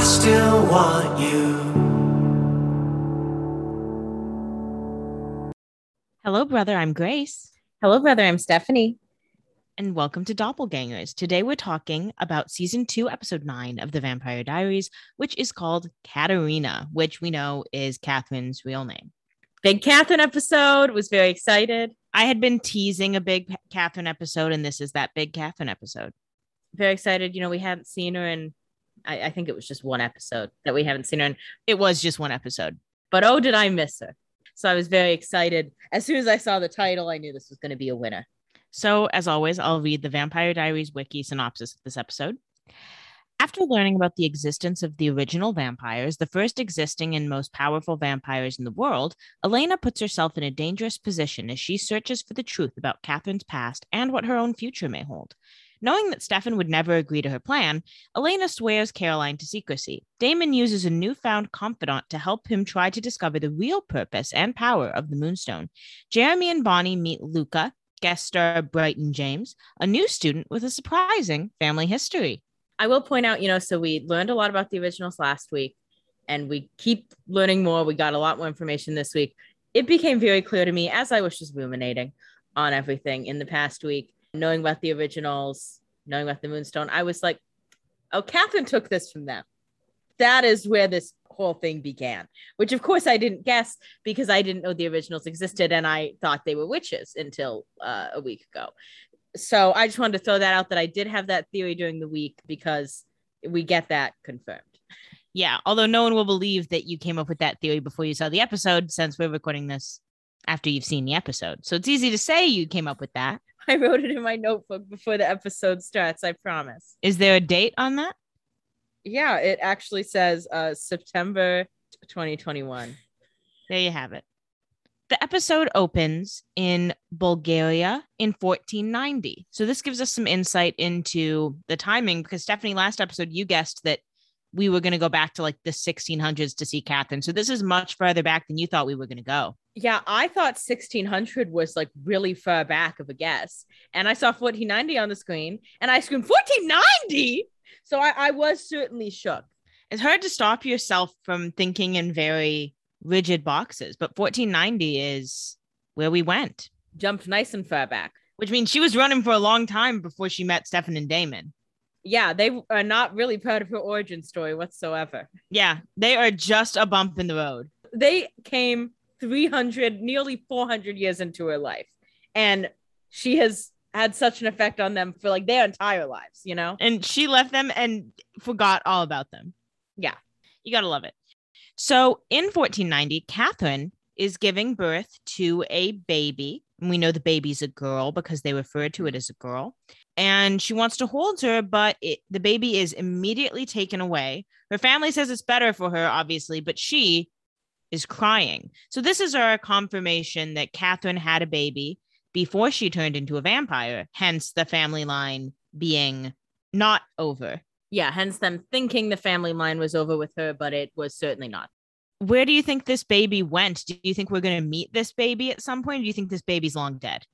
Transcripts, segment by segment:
I still want you. Hello, brother. I'm Grace. Hello, brother. I'm Stephanie. And welcome to Doppelgangers. Today we're talking about season two, episode nine of The Vampire Diaries, which is called Katerina, which we know is Catherine's real name. Big Catherine episode. Was very excited. I had been teasing a big Catherine episode, and this is that big Catherine episode. Very excited. You know, we hadn't seen her in, I, I think it was just one episode that we haven't seen her in. It was just one episode. But oh, did I miss her. So I was very excited. As soon as I saw the title, I knew this was going to be a winner. So, as always, I'll read the Vampire Diaries wiki synopsis of this episode. After learning about the existence of the original vampires, the first existing and most powerful vampires in the world, Elena puts herself in a dangerous position as she searches for the truth about Catherine's past and what her own future may hold. Knowing that Stefan would never agree to her plan, Elena swears Caroline to secrecy. Damon uses a newfound confidant to help him try to discover the real purpose and power of the Moonstone. Jeremy and Bonnie meet Luca, guest star Bryton James, a new student with a surprising family history. I will point out, you know, so we learned a lot about the originals last week and we keep learning more. We got a lot more information this week. It became very clear to me as I was just ruminating on everything in the past week, knowing about the originals, knowing about the Moonstone. I was like, oh, Catherine took this from them. That is where this whole thing began, which of course I didn't guess because I didn't know the originals existed and I thought they were witches until uh, a week ago so I just wanted to throw that out that I did have that theory during the week because we get that confirmed. Yeah, although no one will believe that you came up with that theory before you saw the episode, since we're recording this after you've seen the episode. So it's easy to say you came up with that. I wrote it in my notebook before the episode starts, I promise. Is there a date on that? Yeah, it actually says uh September 2021. There you have it. The episode opens in Bulgaria in 1490. So this gives us some insight into the timing because Stephanie, last episode, you guessed that we were going to go back to like the 1600s to see Catherine. So this is much further back than you thought we were going to go. Yeah, I thought 1600 was like really far back of a guess. And I saw 1490 on the screen and I screamed, 1490? So I, I was certainly shook. It's hard to stop yourself from thinking in very rigid boxes, but 1490 is where we went. Jumped nice and far back. Which means she was running for a long time before she met Stefan and Damon. Yeah, they are not really part of her origin story whatsoever. Yeah, they are just a bump in the road. They came 300, nearly 400 years into her life. And she has had such an effect on them for like their entire lives, you know? And she left them and forgot all about them. Yeah. You got to love it. So in 1490, Catherine is giving birth to a baby. And we know the baby's a girl because they refer to it as a girl. And she wants to hold her, but it, the baby is immediately taken away. Her family says it's better for her, obviously, but she is crying. So this is our confirmation that Catherine had a baby before she turned into a vampire, hence the family line being not over yeah, hence them thinking the family line was over with her, but it was certainly not. Where do you think this baby went? Do you think we're going to meet this baby at some point? do you think this baby's long dead?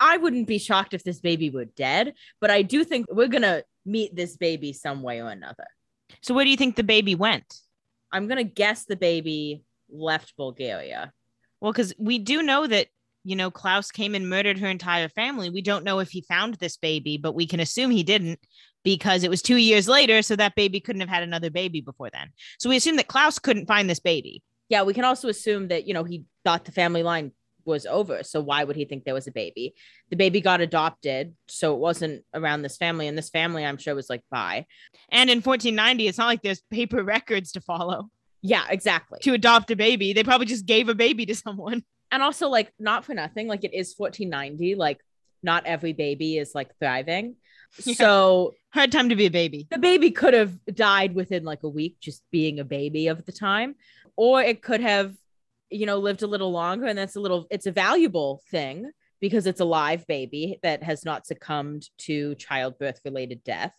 I wouldn't be shocked if this baby were dead, but I do think we're going to meet this baby some way or another. So, where do you think the baby went? I'm going to guess the baby left Bulgaria. Well, because we do know that, you know, Klaus came and murdered her entire family. We don't know if he found this baby, but we can assume he didn't because it was two years later. So that baby couldn't have had another baby before then. So we assume that Klaus couldn't find this baby. Yeah, we can also assume that, you know, he thought the family line was over. So why would he think there was a baby? The baby got adopted. So it wasn't around this family. And this family, I'm sure, was like, bye. And in 1490, it's not like there's paper records to follow. Yeah, exactly. To adopt a baby. They probably just gave a baby to someone. And also, like, not for nothing, like, it is 1490. Like, not every baby is like thriving. Yeah. So hard time to be a baby. The baby could have died within like a week, just being a baby of the time, or it could have, you know, lived a little longer. And that's a little, it's a valuable thing because it's a live baby that has not succumbed to childbirth related death.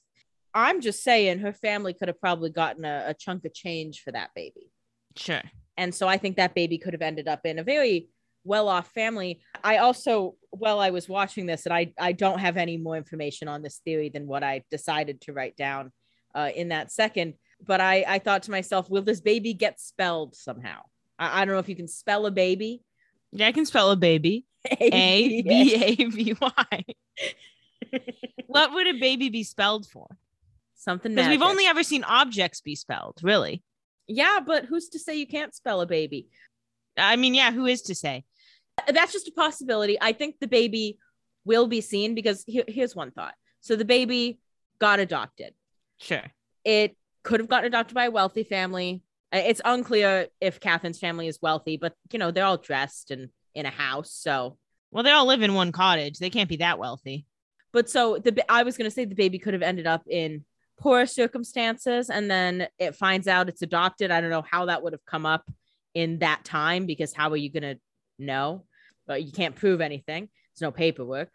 I'm just saying her family could have probably gotten a, a chunk of change for that baby. Sure. And so I think that baby could have ended up in a very well off family. I also, while I was watching this, and I, I don't have any more information on this theory than what I decided to write down uh, in that second, But I, I thought to myself, will this baby get spelled somehow? I, I don't know if you can spell a baby. Yeah, I can spell a baby. A B A B Y. What would a baby be spelled for? Something Because we've only ever seen objects be spelled, really. Yeah, but who's to say you can't spell a baby? I mean, yeah, who is to say? That's just a possibility. I think the baby will be seen because here, here's one thought. So the baby got adopted. Sure. It could have gotten adopted by a wealthy family. It's unclear if Catherine's family is wealthy, but you know, they're all dressed and in a house. So, Well, they all live in one cottage. They can't be that wealthy. but so the I was going to say the baby could have ended up in poor circumstances and then it finds out it's adopted. I don't know how that would have come up in that time because how are you going to know? But you can't prove anything. There's no paperwork.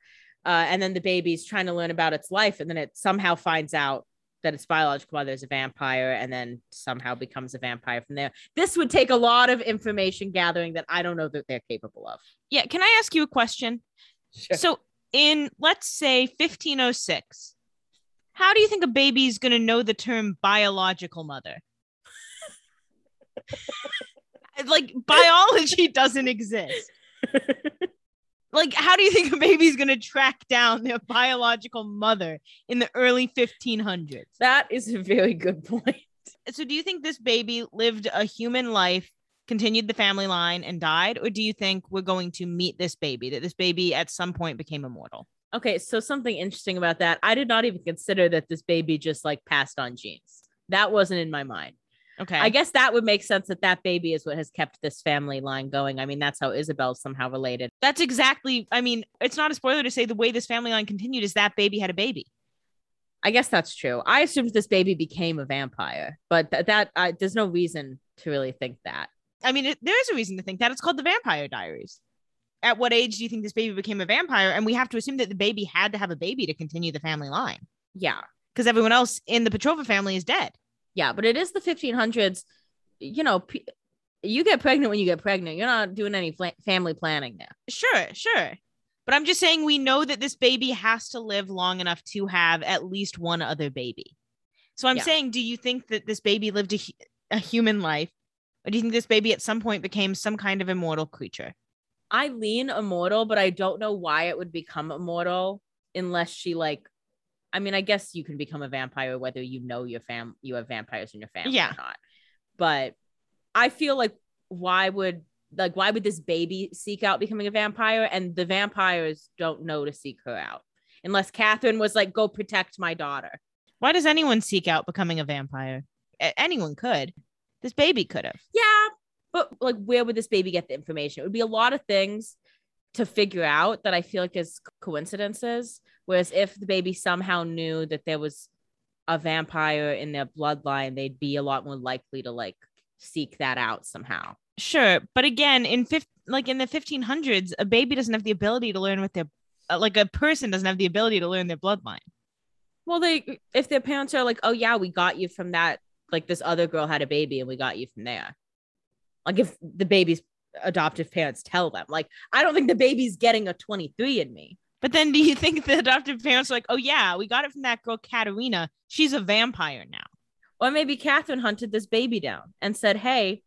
Uh, and then the baby's trying to learn about its life and then it somehow finds out that its biological mother is a vampire and then somehow becomes a vampire from there. This would take a lot of information gathering that I don't know that they're capable of. Yeah. Can I ask you a question? Sure. So, in let's say 1506, how do you think a baby's going to know the term biological mother? like, biology doesn't exist. Like, how do you think a baby's going to track down their biological mother in the early 1500s? that is a very good point. So, do you think this baby lived a human life, continued the family line, and died? Or do you think we're going to meet this baby, that this baby at some point became immortal? Okay, so something interesting about that. I did not even consider that this baby just like passed on genes. That wasn't in my mind. Okay. I guess that would make sense that that baby is what has kept this family line going. I mean, that's how Isobel's somehow related. That's exactly. I mean, it's not a spoiler to say the way this family line continued is that baby had a baby. I guess that's true. I assumed this baby became a vampire, but th- that I, there's no reason to really think that. I mean, it, there is a reason to think that it's called the Vampire Diaries. At what age do you think this baby became a vampire? And we have to assume that the baby had to have a baby to continue the family line Yeah, because everyone else in the Petrova family is dead. yeah, but it is the 1500s. You know, p- you get pregnant when you get pregnant. You're not doing any fla- family planning there. Sure, sure. But I'm just saying we know that this baby has to live long enough to have at least one other baby. So I'm Yeah. saying, do you think that this baby lived a, hu- a human life? Or do you think this baby at some point became some kind of immortal creature? I lean immortal, but I don't know why it would become immortal unless she like. I mean, I guess you can become a vampire whether you know your fam you have vampires in your family Yeah. or not. But I feel like why would like why would this baby seek out becoming a vampire and the vampires don't know to seek her out unless Catherine was like, go protect my daughter. Why does anyone seek out becoming a vampire? A- anyone could. This baby could have. Yeah, but like, where would this baby get the information? It would be a lot of things to figure out that I feel like is coincidences. Whereas if the baby somehow knew that there was a vampire in their bloodline, they'd be a lot more likely to like seek that out somehow. Sure, but again, in fif- like in the 1500s, a baby doesn't have the ability to learn what their uh, like a person doesn't have the ability to learn their bloodline. Well, they if their parents are like, oh yeah, we got you from that, like this other girl had a baby and we got you from there. Like if the baby's adoptive parents tell them, like, I don't think the baby's getting a 23andMe. But then, do you think the adoptive parents are like, oh yeah, we got it from that girl Katerina. She's a vampire now. Or maybe Catherine hunted this baby down and said, Hey,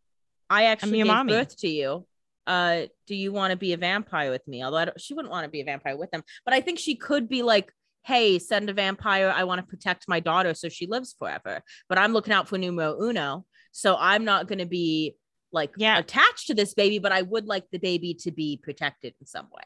I actually gave mommy." birth to you. Uh, do you want to be a vampire with me? Although I don't, she wouldn't want to be a vampire with them, but I think she could be like, Hey, send a vampire. I want to protect my daughter so she lives forever. But I'm looking out for numero uno. So I'm not going to be like Yeah. attached to this baby, but I would like the baby to be protected in some way.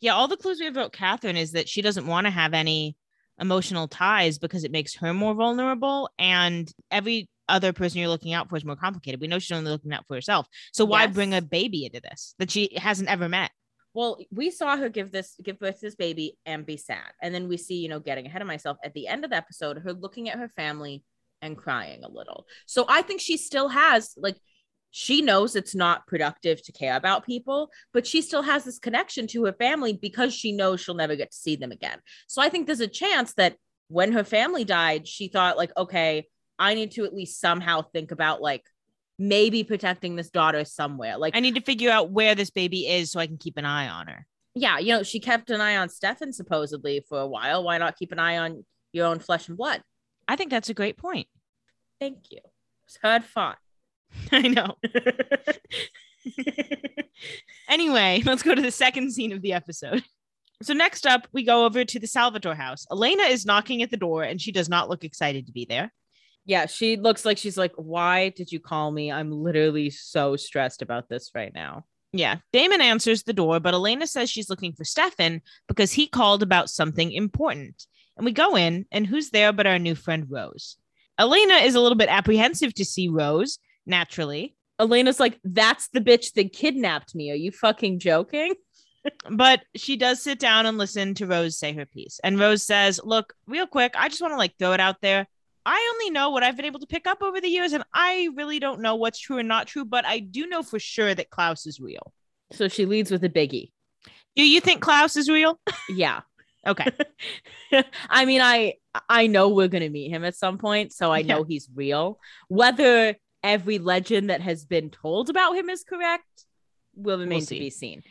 Yeah, all the clues we have about Catherine is that she doesn't want to have any emotional ties because it makes her more vulnerable, and every other person you're looking out for is more complicated. We know she's only looking out for herself. So why Yes. bring a baby into this that she hasn't ever met? Well, we saw her give this give birth to this baby and be sad. And then we see, you know, getting ahead of myself at the end of the episode, her looking at her family and crying a little. So I think she still has like she knows it's not productive to care about people, but she still has this connection to her family because she knows she'll never get to see them again. So I think there's a chance that when her family died, she thought like, okay, I need to at least somehow think about like maybe protecting this daughter somewhere. Like I need to figure out where this baby is so I can keep an eye on her. yeah, you know, she kept an eye on Stefan supposedly for a while. Why not keep an eye on your own flesh and blood? I think that's a great point. Thank you. It's heard fun. I know. anyway, let's go to the second scene of the episode. So next up, we go over to the Salvatore house. Elena is knocking at the door and she does not look excited to be there. Yeah, she looks like she's like, Why did you call me? I'm literally so stressed about this right now. Yeah. Damon answers the door, but Elena says she's looking for Stefan because he called about something important. And we go in, and who's there but our new friend Rose? Elena is a little bit apprehensive to see Rose, naturally, Elena's like, That's the bitch that kidnapped me. Are you fucking joking? but she does sit down and listen to Rose say her piece. And Rose says, Look, real quick, I just want to like throw it out there. I only know what I've been able to pick up over the years, and I really don't know what's true and not true, but I do know for sure that Klaus is real. So she leads with a biggie. Do you think Klaus is real? Yeah. Okay. I mean, I I know we're gonna meet him at some point, so I Yeah. know he's real. Whether every legend that has been told about him is correct will remain to be seen.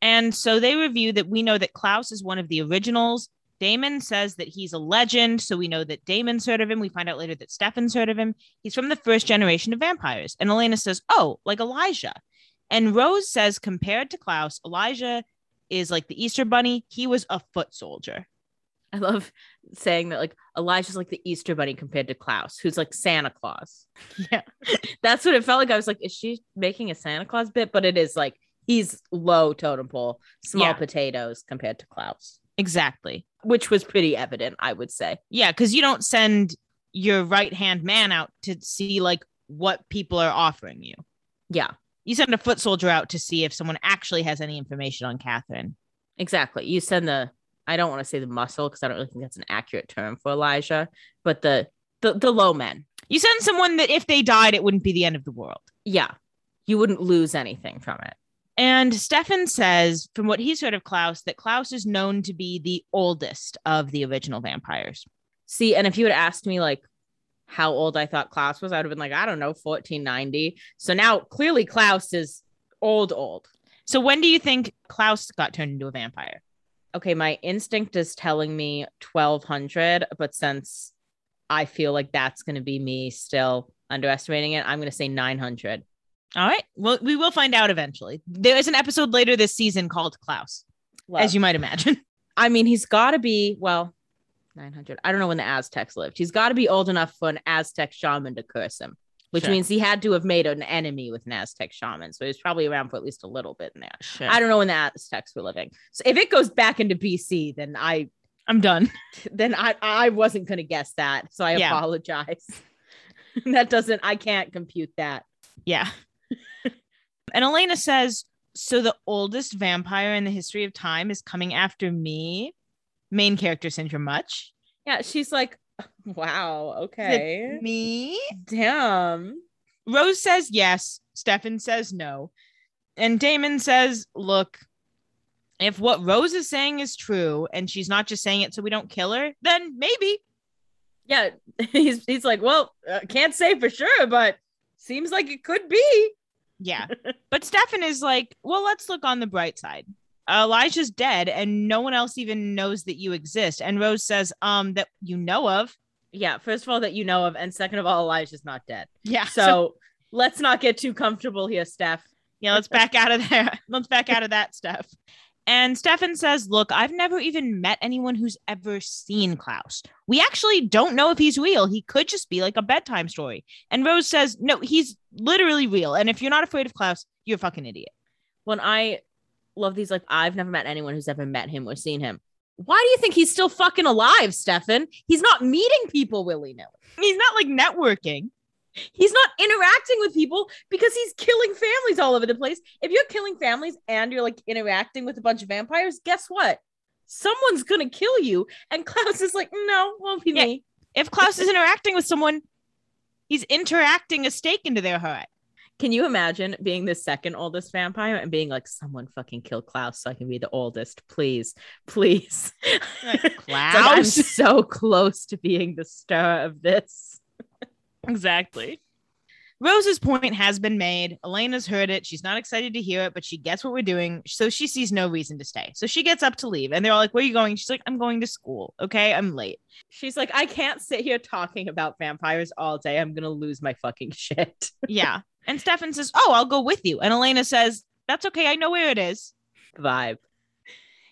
And so they review that we know that Klaus is one of the originals. Damon says that he's a legend. So we know that Damon's heard of him. We find out later that Stefan's heard of him. He's from the first generation of vampires. And Elena says, Oh, like Elijah. And Rose says, compared to Klaus, Elijah is like the Easter bunny. He was a foot soldier. I love saying that like Elijah's like the Easter bunny compared to Klaus, who's like Santa Claus. Yeah. That's what it felt like. I was like, is she making a Santa Claus bit? But it is like he's low totem pole, small Yeah. potatoes compared to Klaus, Exactly. which was pretty evident, I would say. Yeah. Cause you don't send your right hand man out to see like what people are offering you. Yeah, You send a foot soldier out to see if someone actually has any information on Catherine. exactly. You send the I don't want to say the muscle because I don't really think that's an accurate term for Elijah, but the the the low men. You send someone that if they died, it wouldn't be the end of the world. Yeah. You wouldn't lose anything from it. And Stefan says, from what he's heard of Klaus, that Klaus is known to be the oldest of the original vampires. See, and if you had asked me like how old I thought Klaus was, I would have been like, I don't know, 1490. So now clearly Klaus is old, old. So when do you think Klaus got turned into a vampire? Okay, my instinct is telling me 1200, but since I feel like that's going to be me still underestimating it, I'm going to say 900. All right. Well, we will find out eventually. There is an episode later this season called Klaus, as you might imagine. I mean, he's got to be, well, 900. I don't know when the Aztecs lived. He's got to be old enough for an Aztec shaman to curse him, which Sure. means he had to have made an enemy with an Aztec shaman. So he's probably around for at least a little bit in there. Sure. I don't know when the Aztecs were living. So if it goes back into BC, then I I'm done. then I I wasn't gonna guess that. So I Yeah. apologize. that doesn't I can't compute that. Yeah. and Elena says, So the oldest vampire in the history of time is coming after me. Main character syndrome much. Yeah, she's like, wow, okay. Me? Damn. Rose says yes. Stefan says no. And Damon says, look, if what Rose is saying is true and she's not just saying it so we don't kill her, then maybe. Yeah, he's he's like, well, uh, can't say for sure, but seems like it could be. Yeah. but Stefan is like, well, let's look on the bright side. Elijah's dead and no one else even knows that you exist. And Rose says, um, that you know of. Yeah, first of all, that you know of, and second of all, Elijah's not dead. Yeah. So, let's not get too comfortable here, Steph. Yeah, let's back out of there. Let's back out of that stuff. And Stefan says, Look, I've never even met anyone who's ever seen Klaus. We actually don't know if he's real. He could just be like a bedtime story. And Rose says, No, he's literally real. And if you're not afraid of Klaus, you're a fucking idiot. When I love these, like, I've never met anyone who's ever met him or seen him. Why do you think he's still fucking alive, Stefan? He's not meeting people willy nilly. He's not like networking. He's not interacting with people because he's killing families all over the place. If you're killing families and you're like interacting with a bunch of vampires, guess what? Someone's gonna kill you. And Klaus is like, no, won't be Yeah. me. If Klaus is interacting with someone, he's interacting a stake into their heart. Can you imagine being the second oldest vampire and being like, someone fucking kill Klaus so I can be the oldest, please, please. Like, It's like, I'm so close to being the star of this. Exactly. Rose's point has been made. Elena's heard it. She's not excited to hear it, but she gets what we're doing. So she sees no reason to stay. So she gets up to leave. And they're all like, Where are you going? She's like, I'm going to school. Okay. I'm late. She's like, I can't sit here talking about vampires all day. I'm gonna lose my fucking shit. Yeah. And Stefan says, Oh, I'll go with you. And Elena says, That's okay. I know where it is. Vibe.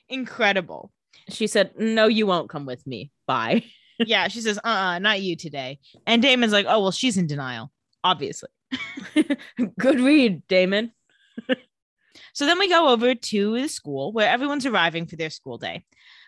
Incredible. She said, No, you won't come with me. Bye. yeah. She says, Uh uh not you today. And Damon's like, Oh, well, she's in denial, obviously. Good read, Damon. So then we go over to the school where everyone's arriving for their school day.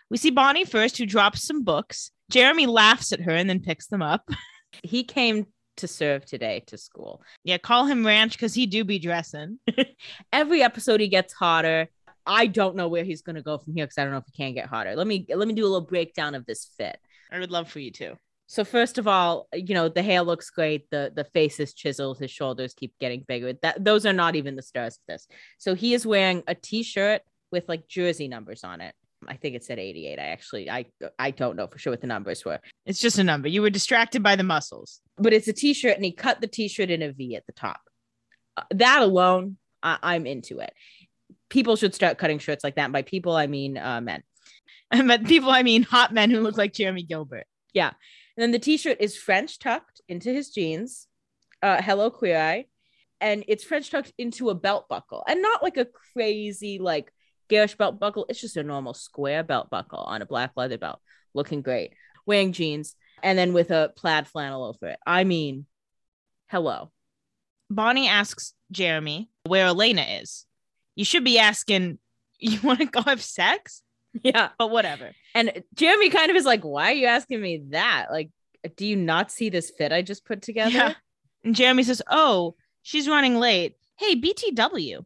We see Bonnie first, who drops some books. Jeremy laughs at her and then picks them up. He came to serve today to school. Yeah, call him Ranch because he do be dressing. Every episode he gets hotter. I don't know where he's gonna go from here because I don't know if he can get hotter. Let me let me do a little breakdown of this fit. I would love for you to. So first of all, you know the hair looks great. The the face is chiseled. His shoulders keep getting bigger. That those are not even the stars of this. So he is wearing a t-shirt with like jersey numbers on it. I think it said 88. I actually I I don't know for sure what the numbers were, It's just a number. You were distracted by the muscles. but it's a t-shirt and he cut the t-shirt in a V at the top. Uh, that alone, I, I'm into it. People should start cutting shirts like that. And by people, I mean uh, men. And but people, I mean hot men who look like Jeremy Gilbert. And then the t-shirt is French tucked into his jeans. Uh, hello, queer eye. And it's French tucked into a belt buckle. And not like a crazy, like garish belt buckle. It's just a normal square belt buckle on a black leather belt. Looking great. Wearing jeans. And then with a plaid flannel over it. I mean, hello. Bonnie asks Jeremy where Elena is. You should be asking, you want to go have sex? Yeah. But whatever. And Jeremy kind of is like, why are you asking me that? Like, do you not see this fit I just put together? Yeah. And Jeremy says, Oh, she's running late. Hey, BTW,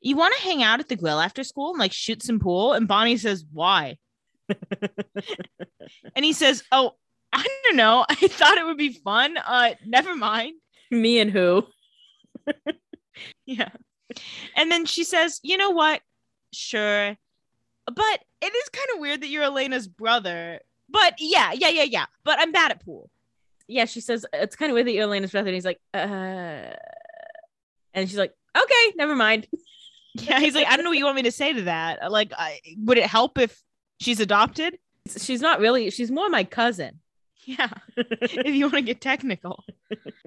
you want to hang out at the grill after school and like shoot some pool? And Bonnie says, Why? and he says, Oh, I don't know. I thought it would be fun. Uh, never mind. Me and who? Yeah. And then she says, You know what? Sure. But it is kind of weird that you're Elena's brother. But yeah, yeah, yeah, yeah. But I'm bad at pool. Yeah, she says it's kind of weird that you're Elena's brother. And he's like, uh, and she's like, okay, never mind. Yeah, he's like, I don't know what you want me to say to that. Like, I, would it help if she's adopted? She's not really. She's more my cousin. Yeah, if you want to get technical.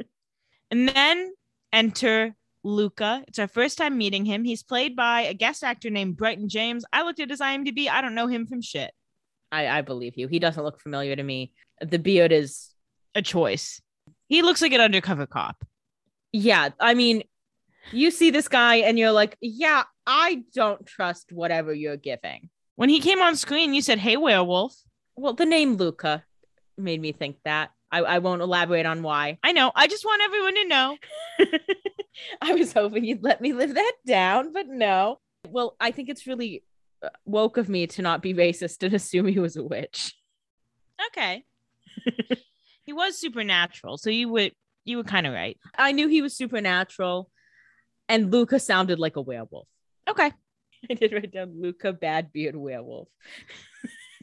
and then enter Luca. It's our first time meeting him. He's played by a guest actor named Bryton James. I looked at his IMDb. I don't know him from shit. I, I believe you. He doesn't look familiar to me. The beard is, A choice. He looks like an undercover cop. yeah. I mean, you see this guy and you're like, yeah, I don't trust whatever you're giving. When he came on screen, you said, Hey, werewolf. Well, the name Luca made me think that. I, I won't elaborate on why. I know. I just want everyone to know. I was hoping you'd let me live that down, but no. Well, I think it's really uh, woke of me to not be racist and assume he was a witch. Okay. he was supernatural, so you would you were kind of right. I knew he was supernatural, and Luca sounded like a werewolf. Okay. I did write down Luca Bad Beard Werewolf.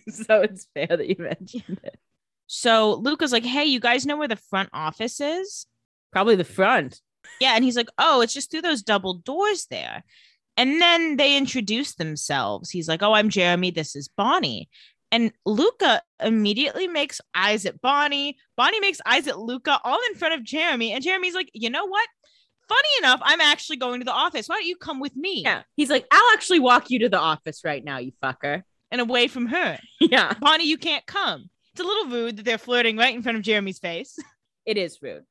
so it's fair that you mentioned it. So Luca's like, Hey, you guys know where the front office is? Probably the front. Yeah. And he's like, Oh, it's just through those double doors there. And then they introduce themselves. He's like, Oh, I'm Jeremy. This is Bonnie. And Luca immediately makes eyes at Bonnie. Bonnie makes eyes at Luca, all in front of Jeremy. And Jeremy's like, You know what? Funny enough, I'm actually going to the office. Why don't you come with me? Yeah. He's like, I'll actually walk you to the office right now, you fucker. And away from her. Yeah. Bonnie, you can't come. It's a little rude that they're flirting right in front of Jeremy's face. It is rude.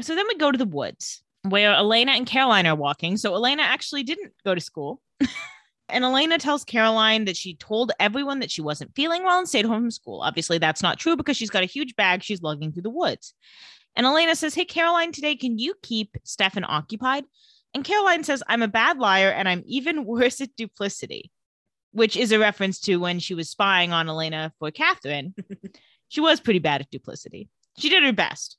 So then we go to the woods where Elena and Caroline are walking. So Elena actually didn't go to school. and Elena tells Caroline that she told everyone that she wasn't feeling well and stayed home from school. Obviously, that's not true because she's got a huge bag she's lugging through the woods. And Elena says, Hey, Caroline, today, can you keep Stefan occupied? And Caroline says, I'm a bad liar and I'm even worse at duplicity, which is a reference to when she was spying on Elena for Catherine. she was pretty bad at duplicity. She did her best.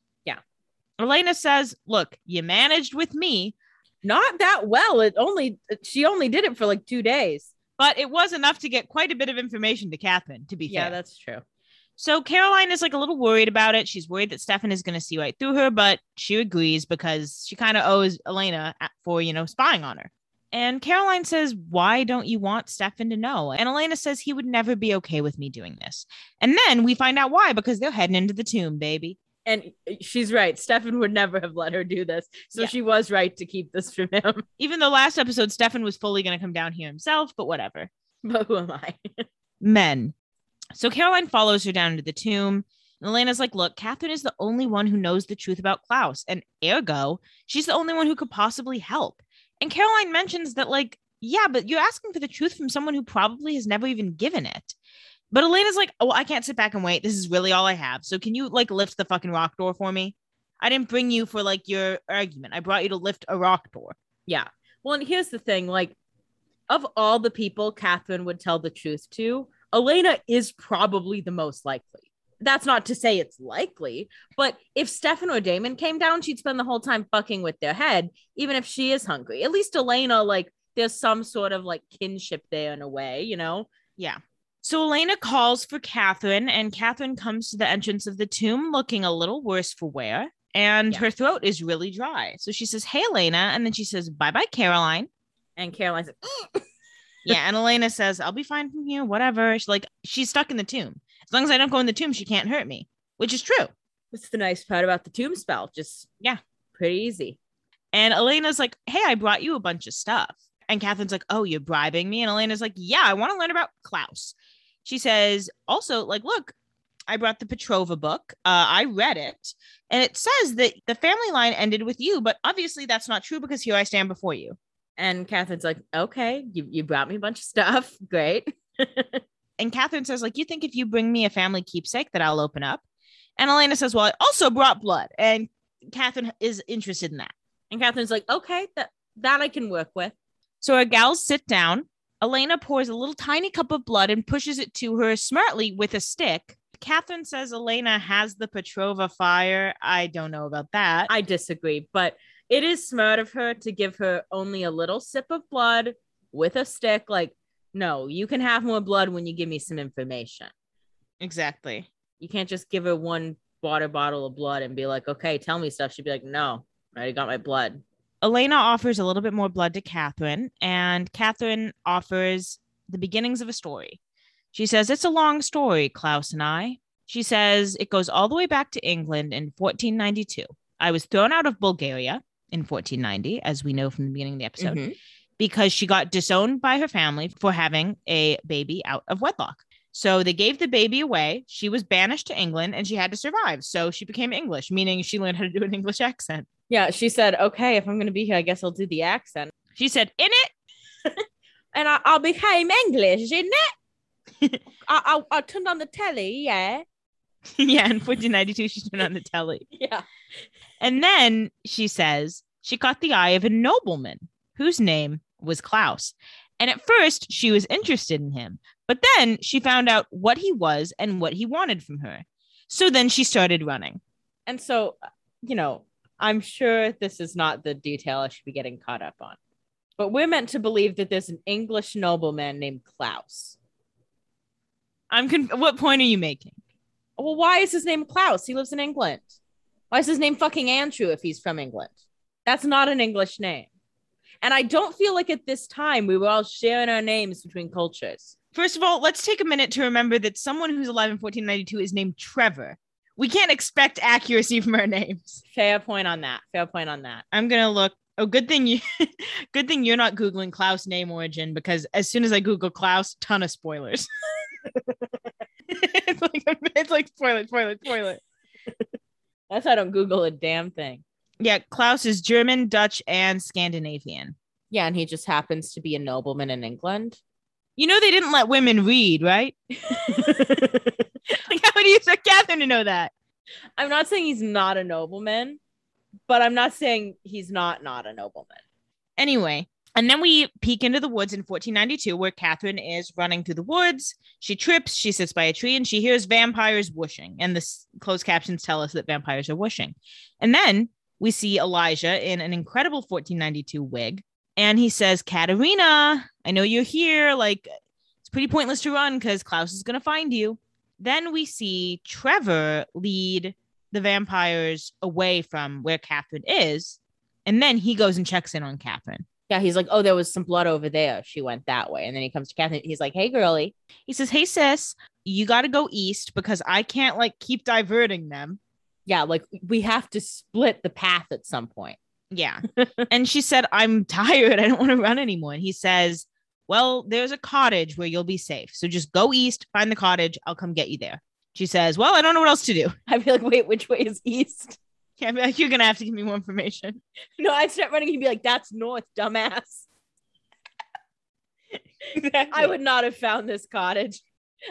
Elena says, Look, you managed with me, Not that well. It only she only did it for like two days. but it was enough to get quite a bit of information to Catherine, to be Yeah, fair. Yeah, that's true. So Caroline is like a little worried about it. She's worried that Stefan is going to see right through her, but she agrees because she kind of owes Elena uh, for, you know, spying on her. And Caroline says, Why don't you want Stefan to know? And Elena says he would never be okay with me doing this. And then we find out why because they're heading into the tomb, baby. And she's right. Stefan would never have let her do this. So Yeah. she was right to keep this from him. Even the last episode, Stefan was fully going to come down here himself, but whatever. But who am I? men. So Caroline follows her down to the tomb. And Elena's like, look, Catherine is the only one who knows the truth about Klaus, and ergo, she's the only one who could possibly help. And Caroline mentions that, like, yeah, but you're asking for the truth from someone who probably has never even given it. But Elena's like, oh, I can't sit back and wait. This is really all I have. So can you like lift the fucking rock door for me? I didn't bring you for like your argument. I brought you to lift a rock door. Yeah. Well, and here's the thing like, of all the people Catherine would tell the truth to, Elena is probably the most likely. That's not to say it's likely, but if Stefan or Damon came down, she'd spend the whole time fucking with their head, even if she is hungry. At least Elena, like, there's some sort of like kinship there in a way, you know? Yeah. So Elena calls for Catherine, and Catherine comes to the entrance of the tomb looking a little worse for wear. And Yeah. her throat is really dry. So she says, Hey, Elena. And then she says, Bye bye, Caroline. And Caroline's like, Yeah. And Elena says, I'll be fine from here, whatever. She's like, She's stuck in the tomb. As long as I don't go in the tomb, she can't hurt me, which is true. What's the nice part about the tomb spell? Just, Yeah. pretty easy. And Elena's like, Hey, I brought you a bunch of stuff. And Catherine's like, Oh, you're bribing me. And Elena's like, Yeah, I want to learn about Klaus. She says, Also, like, look, I brought the Petrova book. Uh, I read it. And it says that the family line ended with you, but obviously that's not true because here I stand before you. And Catherine's like, okay, you, you brought me a bunch of stuff. Great. And Catherine says, like, you think if you bring me a family keepsake that I'll open up? And Elena says, Well, I also brought blood. And Catherine is interested in that. And Catherine's like, okay, that, that I can work with. So our gals sit down. Elena pours a little tiny cup of blood and pushes it to her smartly with a stick. Catherine says Elena has the Petrova fire. I don't know about that. I disagree, but it is smart of her to give her only a little sip of blood with a stick. Like, no, you can have more blood when you give me some information. exactly. You can't just give her one water bottle of blood and be like, okay, tell me stuff. She'd be like, no, I already got my blood. Elena offers a little bit more blood to Catherine, and Catherine offers the beginnings of a story. She says, It's a long story, Klaus and I. She says, It goes all the way back to England in 1492. I was thrown out of Bulgaria in 1490, as we know from the beginning of the episode, Mhm. because she got disowned by her family for having a baby out of wedlock. So they gave the baby away. She was banished to England and she had to survive. So she became English, meaning she learned how to do an English accent. Yeah, she said, okay, if I'm going to be here, I guess I'll do the accent. She said, In it, And I, I'll become English, isn't it? I, I, I turned on the telly, yeah. yeah, in 1492, she turned on the telly. Yeah. And then she says she caught the eye of a nobleman whose name was Klaus. And at first, she was interested in him, but then she found out what he was and what he wanted from her. So then she started running. And so, you know, I'm sure this is not the detail I should be getting caught up on. But we're meant to believe that there's an English nobleman named Klaus. I'm con- what point are you making? Well, why is his name Klaus? He lives in England. Why is his name fucking Andrew if he's from England? That's not an English name. And I don't feel like at this time we were all sharing our names between cultures. First of all, let's take a minute to remember that someone who's alive in 1492 is named Trevor. We can't expect accuracy from our names. Fair point on that. Fair point on that. I'm gonna look. Oh, good thing you, good thing you're not googling Klaus name origin because as soon as I Google Klaus, ton of spoilers. it's like it's like spoiler, spoiler, spoiler. That's why I don't Google a damn thing. Yeah, Klaus is German, Dutch, and Scandinavian. Yeah, and he just happens to be a nobleman in England. You know they didn't let women read, right? Like, how would you expect Catherine to know that? I'm not saying he's not a nobleman, but I'm not saying he's not not a nobleman. Anyway, and then we peek into the woods in 1492 where Catherine is running through the woods. She trips, she sits by a tree, and she hears vampires whooshing. And the closed captions tell us that vampires are whooshing. And then we see Elijah in an incredible 1492 wig. And he says, Katerina, I know you're here. Like, it's pretty pointless to run because Klaus is going to find you. Then we see Trevor lead the vampires away from where Catherine is. And then he goes and checks in on Catherine. Yeah, he's like, oh, there was some blood over there. She went that way. And then he comes to Catherine. He's like, hey, girly. He says, Hey, sis, you got to go east because I can't like keep diverting them. Yeah, like we have to split the path at some point. Yeah. and she said, I'm tired. I don't want to run anymore. And he says, Well, there's a cottage where you'll be safe. So just go east, find the cottage. I'll come get you there. She says, Well, I don't know what else to do. I'd be like, wait, which way is east? Yeah, I'd be like, You're going to have to give me more information. No, I'd start running and be like, that's north, dumbass. Exactly. I would not have found this cottage.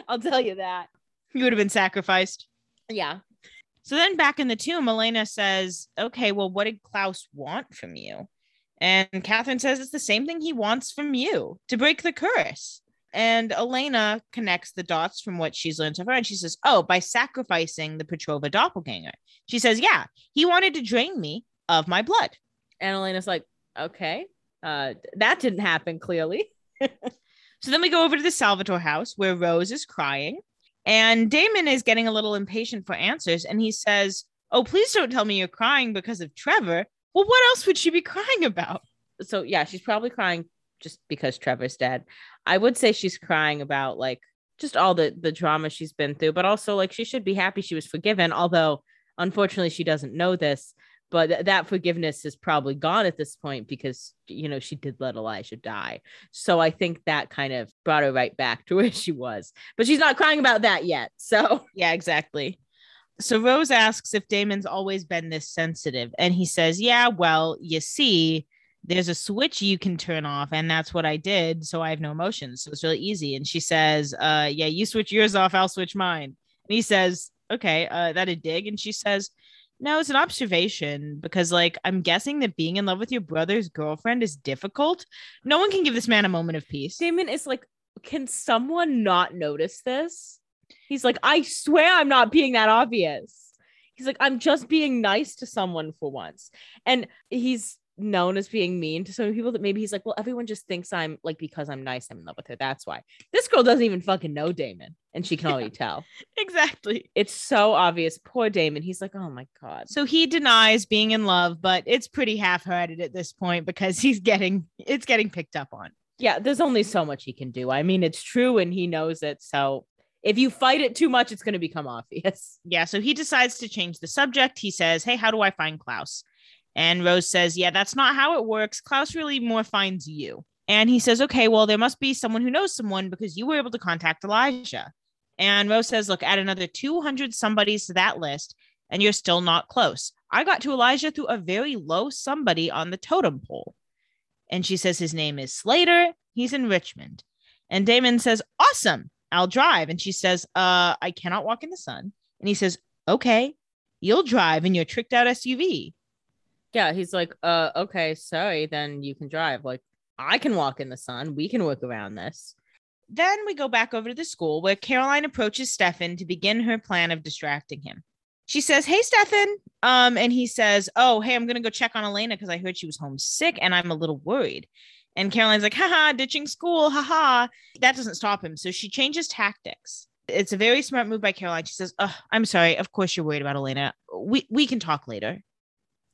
I'll tell you that. You would have been sacrificed. Yeah. So then back in the tomb, Elena says, Okay, well, what did Klaus want from you? And Catherine says it's the same thing he wants from you to break the curse. And Elena connects the dots from what she's learned so far. And she says, Oh, by sacrificing the Petrova doppelganger. She says, Yeah, he wanted to drain me of my blood. And Elena's like, okay. Uh, that didn't happen clearly. So then we go over to the Salvatore house where Rose is crying. And Damon is getting a little impatient for answers. And he says, Oh, please don't tell me you're crying because of Trevor. Well, what else would she be crying about? So yeah, she's probably crying just because Trevor's dead. I would say she's crying about like just all the the drama she's been through, but also like she should be happy she was forgiven. Although unfortunately she doesn't know this, but th- that forgiveness is probably gone at this point because you know she did let Elijah die. So I think that kind of brought her right back to where she was. But she's not crying about that yet. So Yeah, exactly. So Rose asks if Damon's always been this sensitive. And he says, Yeah, well, you see, there's a switch you can turn off, and that's what I did. So I have no emotions. So it's really easy. And she says, uh, yeah, you switch yours off, I'll switch mine. And he says, Okay, uh, that a dig. And she says, No, it's an observation because, like, I'm guessing that being in love with your brother's girlfriend is difficult. No one can give this man a moment of peace. Damon is like, can someone not notice this? He's like, I swear I'm not being that obvious. He's like, I'm just being nice to someone for once. And he's known as being mean to some people that maybe he's like, well, everyone just thinks I'm like, because I'm nice, I'm in love with her. That's why. This girl doesn't even fucking know Damon. And she can already tell. Exactly. It's so obvious. Poor Damon. He's like, oh my God. So he denies being in love, but it's pretty half-hearted at this point because he's getting it's getting picked up on. Yeah, there's only so much he can do. I mean, it's true and he knows it. So if you fight it too much, it's going to become obvious. Yeah, so he decides to change the subject. He says, "Hey, how do I find Klaus?" And Rose says, "Yeah, that's not how it works. Klaus really more finds you." And he says, "Okay, well, there must be someone who knows someone because you were able to contact Elijah." And Rose says, "Look, add another 200 somebodies to that list and you're still not close. I got to Elijah through a very low somebody on the totem pole." And she says his name is Slater. He's in Richmond. And Damon says, "Awesome. I'll drive." And she says, "Uh, I cannot walk in the sun." And he says, "Okay, you'll drive in your tricked out SUV." Yeah, he's like, uh, okay, sorry, then you can drive. Like, I can walk in the sun. We can work around this. Then we go back over to the school where Caroline approaches Stefan to begin her plan of distracting him. She says, Hey, Stefan. Um, and he says, Oh, hey, I'm going to go check on Elena because I heard she was homesick and I'm a little worried. And Caroline's like, Haha, ditching school. Haha. That doesn't stop him. So she changes tactics. It's a very smart move by Caroline. She says, Oh, I'm sorry. Of course you're worried about Elena. We, we can talk later.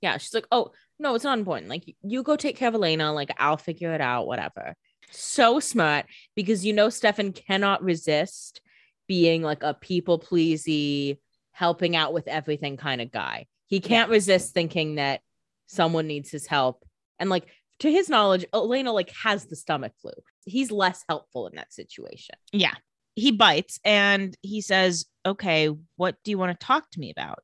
Yeah, she's like, oh, no, it's not important. Like, you go take care of Elena. Like, I'll figure it out, whatever. So smart because you know Stefan cannot resist being like a people pleasy, helping out with everything kind of guy. He can't resist thinking that someone needs his help. And like to his knowledge, Elena like has the stomach flu. He's less helpful in that situation. Yeah. He bites and he says, Okay, what do you want to talk to me about?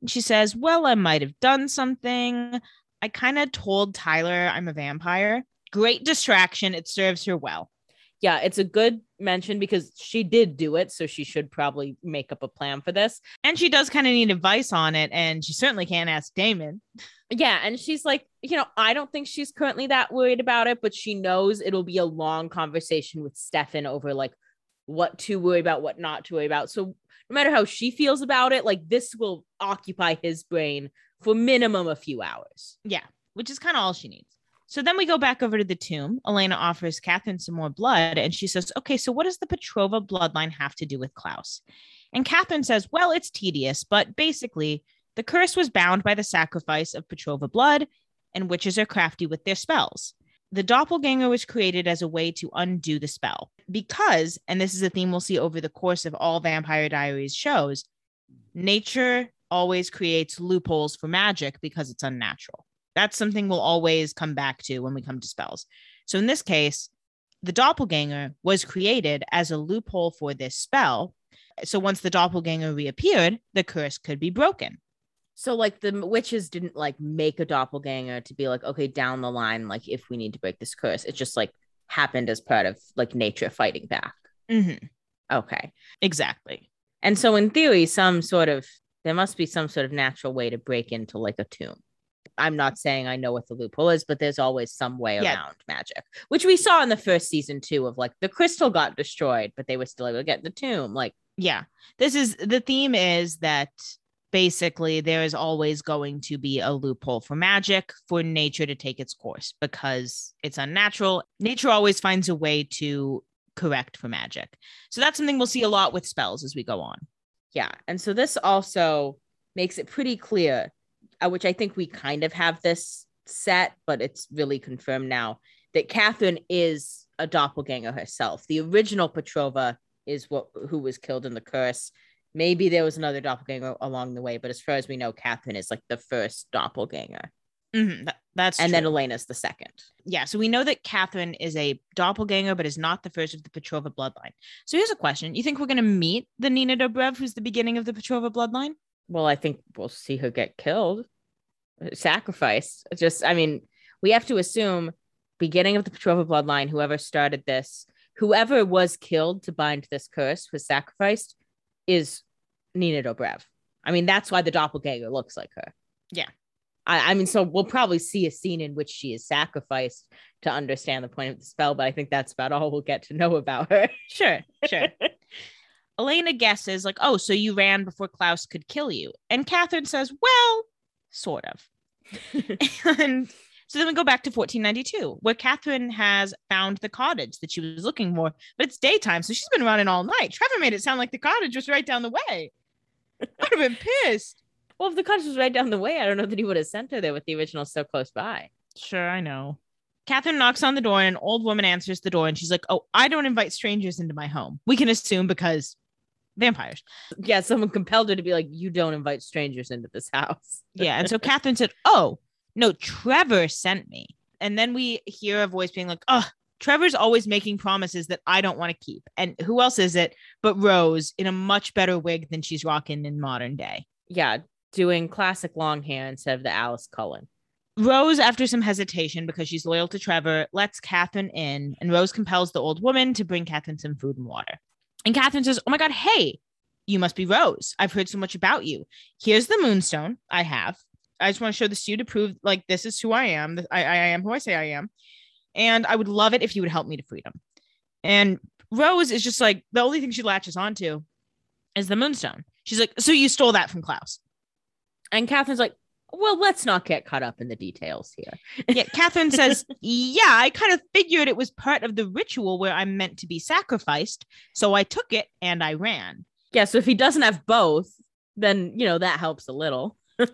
And she says, Well, I might have done something. I kind of told Tyler I'm a vampire. Great distraction. It serves her well. Yeah, it's a good mention because she did do it. So she should probably make up a plan for this. And she does kind of need advice on it. And she certainly can't ask Damon. Yeah. And she's like, you know, I don't think she's currently that worried about it, but she knows it'll be a long conversation with Stefan over like what to worry about, what not to worry about. So no matter how she feels about it, like this will occupy his brain for minimum a few hours. Yeah, which is kind of all she needs. So then we go back over to the tomb. Elena offers Catherine some more blood, and she says, Okay, so what does the Petrova bloodline have to do with Klaus? And Catherine says, Well, it's tedious, but basically, the curse was bound by the sacrifice of Petrova blood, and witches are crafty with their spells. The doppelganger was created as a way to undo the spell. Because, and this is a theme we'll see over the course of all Vampire Diaries shows, nature always creates loopholes for magic because it's unnatural. That's something we'll always come back to when we come to spells. So in this case, the doppelganger was created as a loophole for this spell. So once the doppelganger reappeared, the curse could be broken. So like the witches didn't like make a doppelganger to be like, okay, down the line, like if we need to break this curse, it just like happened as part of like nature fighting back. Mm-hmm. Okay. Exactly. And so in theory, some sort of there must be some sort of natural way to break into like a tomb. I'm not saying I know what the loophole is, but there's always some way Yeah. around magic, which we saw in the first season too of like the crystal got destroyed, but they were still able to get the tomb. Like, Yeah. This is the theme is that basically there is always going to be a loophole for magic for nature to take its course because it's unnatural. Nature always finds a way to correct for magic. So that's something we'll see a lot with spells as we go on. yeah. And so this also makes it pretty clear, uh, which I think we kind of have this set, but it's really confirmed now that Catherine is a doppelganger herself. The original Petrova is what who was killed in the curse. Maybe there was another doppelganger along the way, but as far as we know, Catherine is like the first doppelganger, Mhm, that- that's and then. Elena's the second. yeah, so we know that Catherine is a doppelganger, but is not the first of the Petrova bloodline. So here's a question: You think we're going to meet the Nina Dobrev, who's the beginning of the Petrova bloodline? Well, I think we'll see her get killed, uh, sacrificed. Just, I mean, we have to assume beginning of the Petrova bloodline, whoever started this, whoever was killed to bind this curse was sacrificed, is Nina Dobrev. I mean, that's why the doppelganger looks like her. Yeah. I, I mean, so we'll probably see a scene in which she is sacrificed to understand the point of the spell, but I think that's about all we'll get to know about her. Sure, sure. Elena guesses, like, oh, so you ran before Klaus could kill you. And Catherine says, well, sort of. and so then we go back to 1492, where Catherine has found the cottage that she was looking for, but it's daytime, so she's been running all night. Trevor made it sound like the cottage was right down the way. I'd have been pissed. well, if the cottage was right down the way, I don't know that he would have sent her there with the original so close by. Sure, I know. Catherine knocks on the door, and an old woman answers the door, and she's like, oh, I don't invite strangers into my home. We can assume because vampires. yeah, someone compelled her to be like, you don't invite strangers into this house. Yeah. And so Catherine said, Oh, no, Trevor sent me. And then we hear a voice being like, Oh, Trevor's always making promises that I don't want to keep. And who else is it but Rose in a much better wig than she's rocking in modern day? Yeah, doing classic long hair instead of the Alice Cullen. Rose, after some hesitation because she's loyal to Trevor, lets Catherine in, and Rose compels the old woman to bring Catherine some food and water. And Catherine says, Oh my God, hey, you must be Rose. I've heard so much about you. Here's the moonstone I have. I just want to show this to you to prove like this is who I am. I, I am who I say I am. And I would love it if you would help me to freedom. And Rose is just like the only thing she latches onto is the moonstone. She's like, So you stole that from Klaus. And Catherine's like, well, let's not get caught up in the details here. Yeah, Catherine says, Yeah, I kind of figured it was part of the ritual where I'm meant to be sacrificed. So I took it and I ran. Yeah, so if he doesn't have both, then, you know, that helps a little.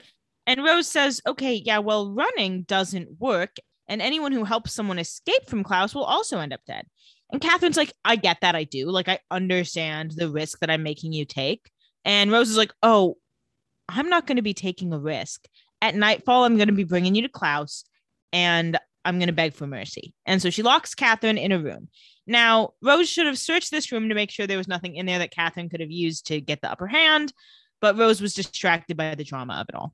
And Rose says, Okay, yeah, well, running doesn't work. And anyone who helps someone escape from Klaus will also end up dead. And Catherine's like, I get that. I do. Like, I understand the risk that I'm making you take. And Rose is like, Oh, I'm not going to be taking a risk. At nightfall, I'm going to be bringing you to Klaus and I'm going to beg for mercy. And so she locks Catherine in a room. Now, Rose should have searched this room to make sure there was nothing in there that Catherine could have used to get the upper hand, but Rose was distracted by the drama of it all.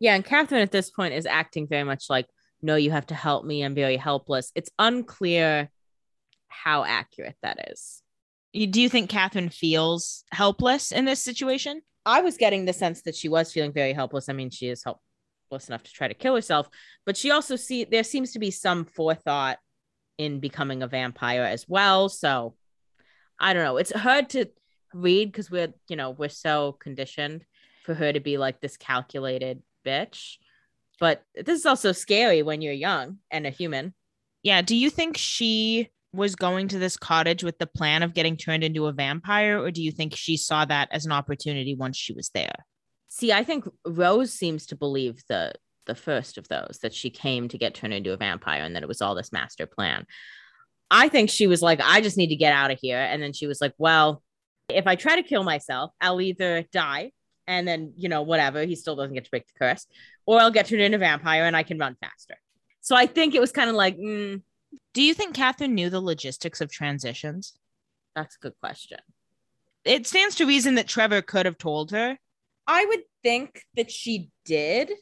Yeah, and Catherine at this point is acting very much like, no, you have to help me. I'm very helpless. It's unclear how accurate that is. You- Do you think Catherine feels helpless in this situation? I was getting the sense that she was feeling very helpless. I mean, she is helpless enough to try to kill herself, but she also see there seems to be some forethought in becoming a vampire as well. So I don't know. It's hard to read because we're, you know, we're so conditioned for her to be like this calculated bitch. But this is also scary when you're young and a human. Yeah. Do you think she was going to this cottage with the plan of getting turned into a vampire, or do you think she saw that as an opportunity once she was there? See, I think Rose seems to believe the the first of those that she came to get turned into a vampire and that it was all this master plan. I think she was like, I just need to get out of here. And then she was like, well, if I try to kill myself, I'll either die and then, you know, whatever, he still doesn't get to break the curse, or I'll get turned into a vampire and I can run faster. So I think it was kind of like, mm, Do you think Catherine knew the logistics of transitions? that's a good question. It stands to reason that Trevor could have told her. I would think that she did,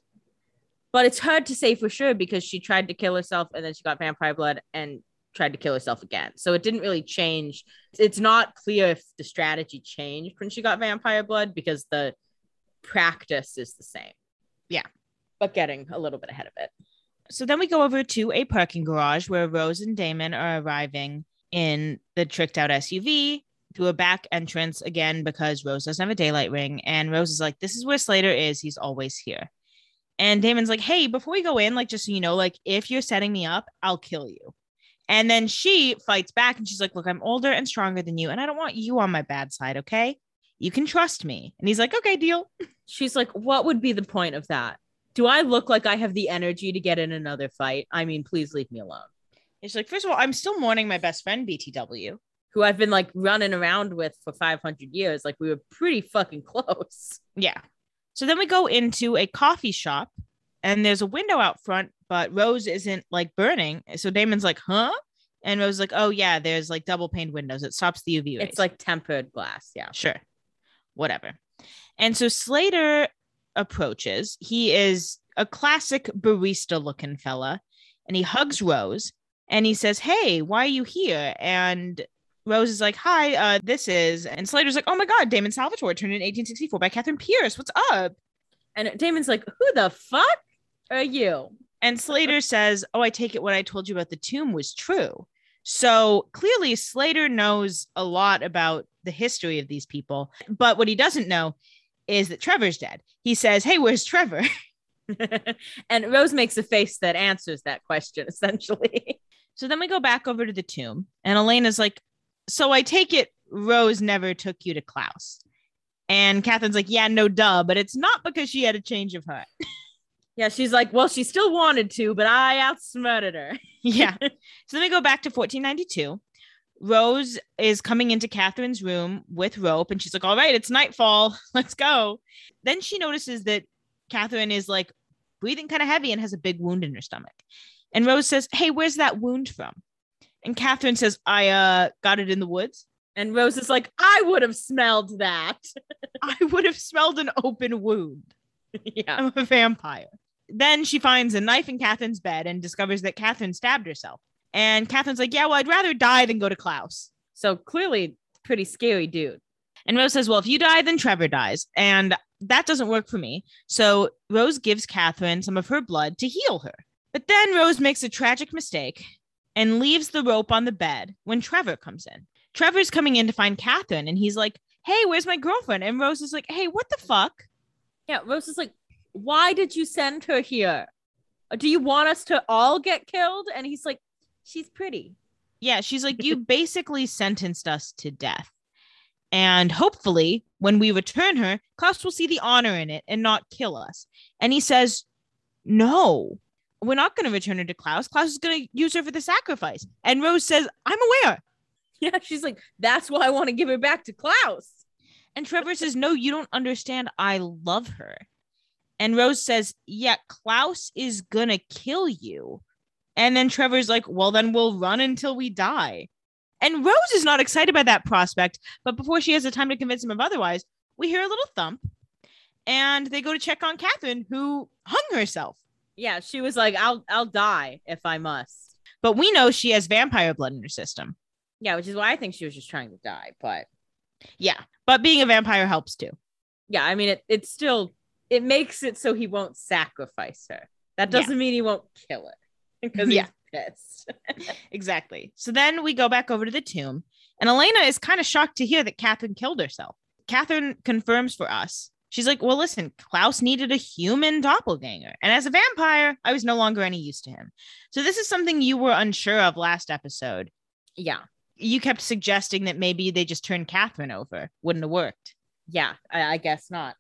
but it's hard to say for sure because she tried to kill herself and then she got vampire blood and tried to kill herself again. So it didn't really change. It's not clear if the strategy changed when she got vampire blood because the practice is the same. Yeah. But getting a little bit ahead of it. So then we go over to a parking garage where Rose and Damon are arriving in the tricked out SUV through a back entrance again because Rose doesn't have a daylight ring. And Rose is like, This is where Slater is. He's always here. And Damon's like, Hey, before we go in, like, just so you know, like, if you're setting me up, I'll kill you. And then she fights back and she's like, Look, I'm older and stronger than you, and I don't want you on my bad side. Okay. You can trust me. And he's like, Okay, deal. She's like, What would be the point of that? Do I look like I have the energy to get in another fight? I mean, please leave me alone. It's like, First of all, I'm still mourning my best friend, BTW. Who I've been like running around with for 500 years. Like, we were pretty fucking close. Yeah. So then we go into a coffee shop and there's a window out front, but Rose isn't like burning. So Damon's like, huh? And Rose is like, oh yeah, there's like double paned windows. It stops the UV rays. It's like tempered glass. Yeah. sure, whatever. And so Slater approaches. He is a classic barista looking fella, and he hugs Rose and he says, "Hey, why are you here?" And Rose is like, "Hi, uh, this is," and Slater's like, "Oh my God, Damon Salvatore turned in 1864 by Catherine Pierce. What's up?" And Damon's like, Who the fuck are you? And Slater says, Oh, I take it what I told you about the tomb was true. So clearly, Slater knows a lot about the history of these people. But what he doesn't know is that Trevor's dead. He says, Hey, where's Trevor? and Rose makes a face that answers that question essentially. So then we go back over to the tomb, and Elena's like, So I take it Rose never took you to Klaus. And Catherine's like, Yeah, no duh, but it's not because she had a change of heart. yeah, she's like, Well, she still wanted to, but I outsmarted her. yeah. So then we go back to 1492. Rose is coming into Catherine's room with rope, and she's like, All right, it's nightfall. Let's go. Then she notices that Catherine is like breathing kind of heavy and has a big wound in her stomach. And Rose says, Hey, where's that wound from? And Catherine says, I uh got it in the woods. And Rose is like, I would have smelled that. I would have smelled an open wound. yeah. I'm a vampire. Then she finds a knife in Catherine's bed and discovers that Catherine stabbed herself. And Catherine's like, Yeah, well, I'd rather die than go to Klaus. So clearly, pretty scary dude. And Rose says, Well, if you die, then Trevor dies. And that doesn't work for me. So Rose gives Catherine some of her blood to heal her. But then Rose makes a tragic mistake and leaves the rope on the bed when Trevor comes in. Trevor's coming in to find Catherine and he's like, Hey, where's my girlfriend? And Rose is like, Hey, what the fuck? Yeah, Rose is like, Why did you send her here? Uh, do you want us to all get killed? And he's like, She's pretty. Yeah, she's like, You basically sentenced us to death. And hopefully, when we return her, Klaus will see the honor in it and not kill us. And he says, No, we're not going to return her to Klaus. Klaus is going to use her for the sacrifice. And Rose says, I'm aware. Yeah, she's like, That's why I want to give her back to Klaus. And Trevor says, No, you don't understand. I love her. And Rose says, Yeah, Klaus is going to kill you. And then Trevor's like, Well, then we'll run until we die. And Rose is not excited by that prospect. But before she has the time to convince him of otherwise, we hear a little thump. And they go to check on Catherine, who hung herself. Yeah, she was like, I'll I'll die if I must. But we know she has vampire blood in her system. Yeah, which is why I think she was just trying to die. But Yeah. But being a vampire helps too. yeah, I mean it it's still it makes it so he won't sacrifice her. That doesn't mean he won't kill her. Because Yeah. he's pissed. Exactly. So then we go back over to the tomb, and Elena is kind of shocked to hear that Catherine killed herself. Catherine confirms for us. She's like, Well, listen, Klaus needed a human doppelganger. And as a vampire, I was no longer any use to him. So this is something you were unsure of last episode. Yeah. You kept suggesting that maybe they just turned Catherine over. Wouldn't have worked. Yeah. I, I guess not.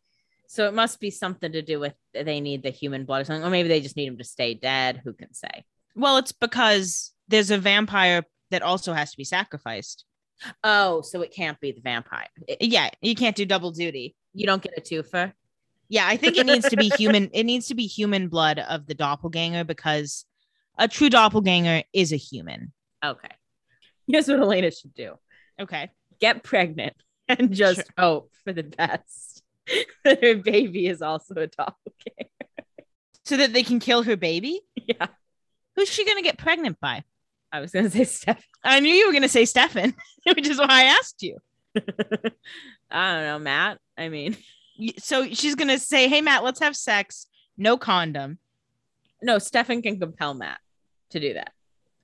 So it must be something to do with they need the human blood or something, or maybe they just need him to stay dead. Who can say? Well, it's because there's a vampire that also has to be sacrificed. Oh, so it can't be the vampire. It- Yeah, you can't do double duty. You don't get a twofer. Yeah, I think it needs to be human. It needs to be human blood of the doppelganger because a true doppelganger is a human. Okay. Here's what Elena should do Okay. get pregnant and just Sure. hope for the best that her baby is also a doppelganger. So that they can kill her baby? Yeah. Who's she going to get pregnant by? I was going to say Steph. I knew you were going to say Stefan, which is why I asked you. I don't know, Matt. I mean, So she's going to say, Hey, Matt, let's have sex. No condom. no, Stefan can compel Matt to do that.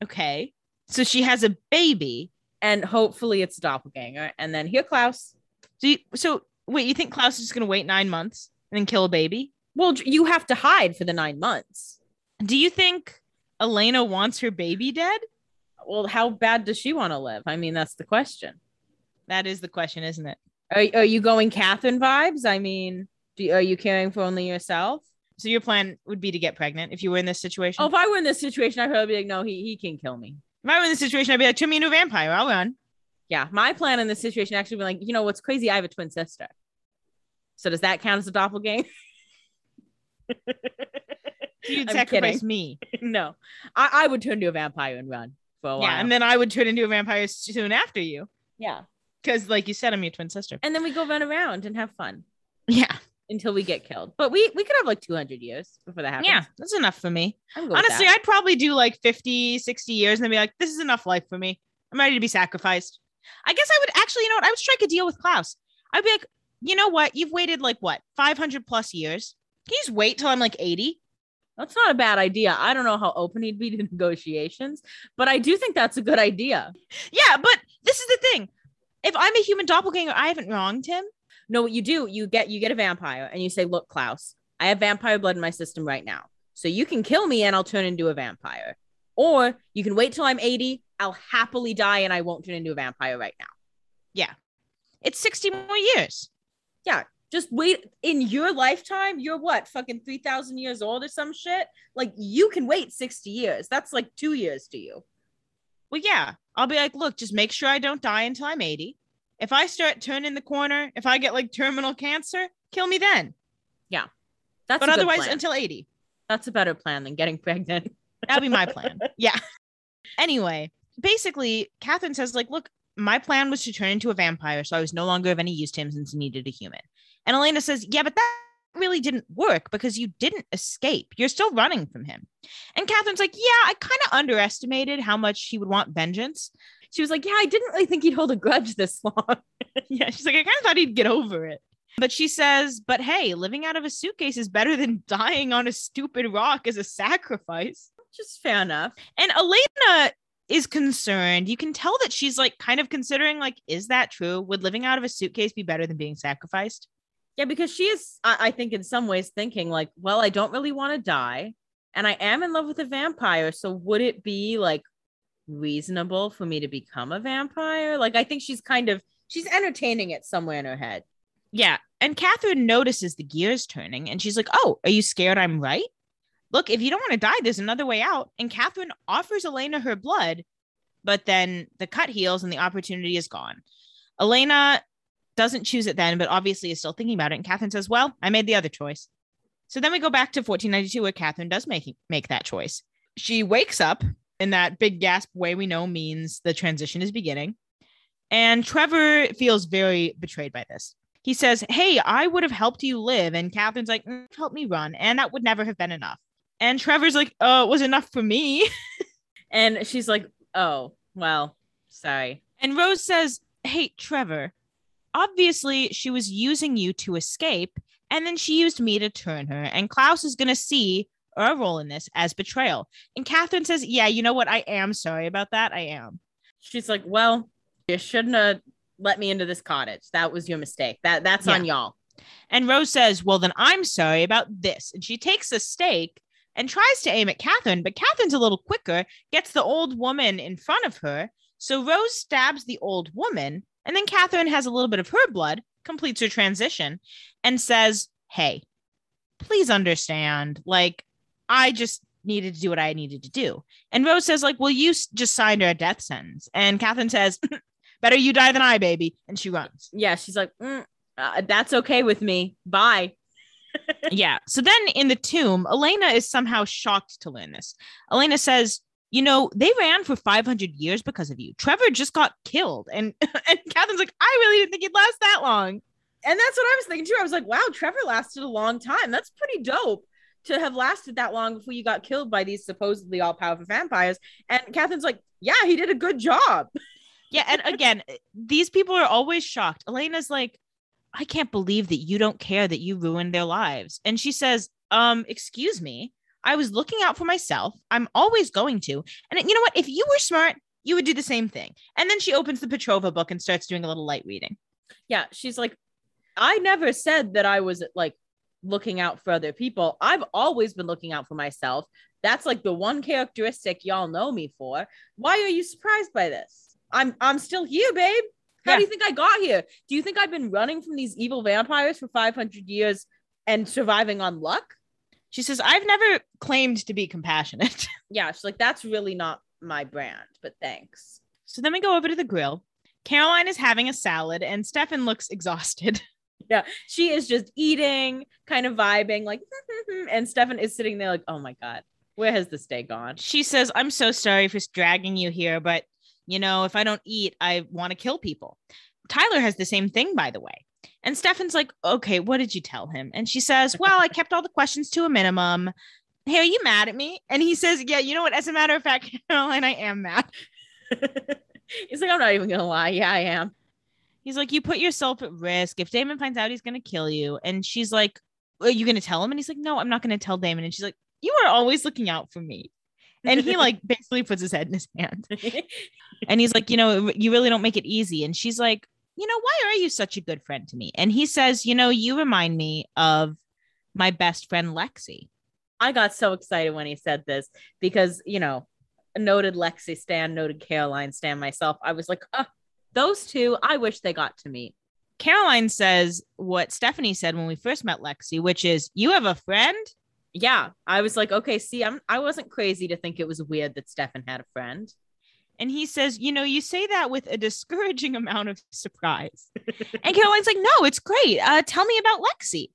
Okay. So she has a baby. And hopefully it's a doppelganger. And then here, Klaus. So, you, so wait, you think Klaus is just going to wait nine months and then kill a baby? Well, you have to hide for the nine months. Do you think Elena wants her baby dead? Well, how bad does she want to live? I mean, that's the question. That is the question, isn't it? Are, are you going Catherine vibes? I mean, do, are you caring for only yourself? So your plan would be to get pregnant if you were in this situation? Oh, if I were in this situation, I'd probably be like, no, he, he can kill me. if I were in this situation, I'd be like, turn me into a vampire. I'll run. Yeah, my plan in this situation actually be like, you know what's crazy? I have a twin sister. So does that count as a doppelganger? You'd I'm sacrifice kidding. me. no, I, I would turn into a vampire and run for a while. Yeah, and then I would turn into a vampire soon after you. yeah, Because, like you said, I'm your twin sister. and then we go run around and have fun Yeah. until we get killed. But we we could have like 200 years before that happens. Yeah, that's enough for me. I'm good with Honestly. I'd probably do like 50, 60 years and then be like, this is enough life for me. I'm ready to be sacrificed. I guess I would actually, you know what? I would strike a deal with Klaus. I'd be like, you know what? You've waited like what, 500 plus years? Can you just wait till I'm like 80? that's not a bad idea. I don't know how open he'd be to negotiations, but I do think that's a good idea. Yeah, but this is the thing. If I'm a human doppelganger, I haven't wronged him. No, what you do, you get you get a vampire and you say, "Look, Klaus, I have vampire blood in my system right now. So you can kill me and I'll turn into a vampire. Or you can wait till I'm 80, I'll happily die and I won't turn into a vampire right now." Yeah. It's 60 more years. Yeah, just wait in your lifetime, you're what, fucking 3000 years old or some shit? Like you can wait 60 years. That's like 2 years to you. Well, yeah, I'll be like, look, just make sure I don't die until I'm 80. If I start turning the corner, if I get like terminal cancer, kill me then. Yeah. That's but otherwise, until 80. that's a better plan than getting pregnant. That'd be my plan. Yeah. Anyway, basically, Catherine says, like, look, my plan was to turn into a vampire, so I was no longer of any use to him since he needed a human. And Elena says, yeah, but that really didn't work because you didn't escape. You're still running from him. And Catherine's like, yeah, I kind of underestimated how much he would want vengeance. She was like, "Yeah, I didn't really think he'd hold a grudge this long." yeah, she's like, I kind of thought he'd get over it. But she says, but hey, living out of a suitcase is better than dying on a stupid rock as a sacrifice. Just fair enough. And Elena is concerned. You can tell that she's like kind of considering, like, is that true? Would living out of a suitcase be better than being sacrificed? Yeah, because she is, I, I think, in some ways thinking, like, well, I don't really want to die. And I am in love with a vampire. So would it be like reasonable for me to become a vampire? Like, I think she's kind of, she's entertaining it somewhere in her head. Yeah. And Catherine notices the gears turning and she's like, Oh, are you scared I'm right? Look, if you don't want to die, there's another way out. And Catherine offers Elena her blood, but then the cut heals and the opportunity is gone. Elena doesn't choose it then, but obviously is still thinking about it. And Catherine says, Well, I made the other choice. So then we go back to 1492, where Catherine does make, make that choice. She wakes up in that big gasp way we know means the transition is beginning. And Trevor feels very betrayed by this. He says, Hey, I would have helped you live. And Catherine's like, "Mm, Help me run. And that would never have been enough. And Trevor's like, Oh, it was enough for me. And she's like, oh, well, sorry. And Rose says, Hey, Trevor, obviously she was using you to escape. And then she used me to turn her. And Klaus is going to see her role in this as betrayal. And Catherine says, Yeah, you know what? I am sorry about that. I am. She's like, well, you shouldn't have let me into this cottage. That was your mistake. That That's on y'all. And Rose says, Well, then I'm sorry about this. And she takes a stake and tries to aim at Catherine, but Catherine's a little quicker, gets the old woman in front of her, So Rose stabs the old woman, and then Catherine has a little bit of her blood, completes her transition, and says, Hey, please understand. Like, I just needed to do what I needed to do. And Rose says, like, well, you just signed her a death sentence. And Catherine says, better you die than I, baby. And she runs. Yeah, she's like, "Mm, uh, that's okay with me. Bye. yeah. So then in the tomb, Elena is somehow shocked to learn this. Elena says, you know, they ran for 500 years because of you. Trevor just got killed. And, and Catherine's like, I really didn't think he'd last that long. And that's what I was thinking too. I was like, wow, Trevor lasted a long time. That's pretty dope to have lasted that long before you got killed by these supposedly all powerful vampires. And Catherine's like, yeah, he did a good job. Yeah. And again, these people are always shocked. Elena's like, I can't believe that you don't care that you ruined their lives. And she says, um, excuse me. I was looking out for myself. I'm always going to. And you know what? If you were smart, you would do the same thing. And then she opens the Petrova book and starts doing a little light reading. Yeah, she's like, I never said that I was like looking out for other people. I've always been looking out for myself. That's like the one characteristic y'all know me for. Why are you surprised by this? I'm I'm still here, babe. How Yeah. do you think I got here? Do you think I've been running from these evil vampires for 500 years and surviving on luck? She says, I've never claimed to be compassionate. Yeah, she's like, that's really not my brand, but thanks. so then we go over to the grill. Caroline is having a salad and Stefan looks exhausted. Yeah, she is just eating, kind of vibing, like, and Stefan is sitting there like, oh my God, where has this day gone? She says, I'm so sorry for dragging you here, but you know, if I don't eat, I want to kill people. Tyler has the same thing, by the way. And Stefan's like, okay, what did you tell him? And she says, well, I kept all the questions to a minimum. Hey, are you mad at me? And he says, yeah, you know what? As a matter of fact, Caroline, I am mad. He's like, I'm not even gonna lie. Yeah, I am. He's like, you put yourself at risk. If Damon finds out, he's going to kill you. And she's like, are you going to tell him? And he's like, no, I'm not going to tell Damon. And she's like, you are always looking out for me. And he like basically puts his head in his hand. And he's like, you know, you really don't make it easy. And she's like, you know, why are you such a good friend to me? And he says, you know, you remind me of my best friend Lexi. I got so excited when he said this because, you know, noted Lexi Stan, noted Caroline Stan myself. I was like, ah, those two, I wish they got to meet. Caroline says what Stephanie said when we first met Lexi, which is, you have a friend? Yeah, I was like, okay, see, I'm I wasn't crazy to think it was weird that Stefan had a friend. And he says, you know, you say that with a discouraging amount of surprise. and Caroline's like, no, it's great. Uh, tell me about Lexi.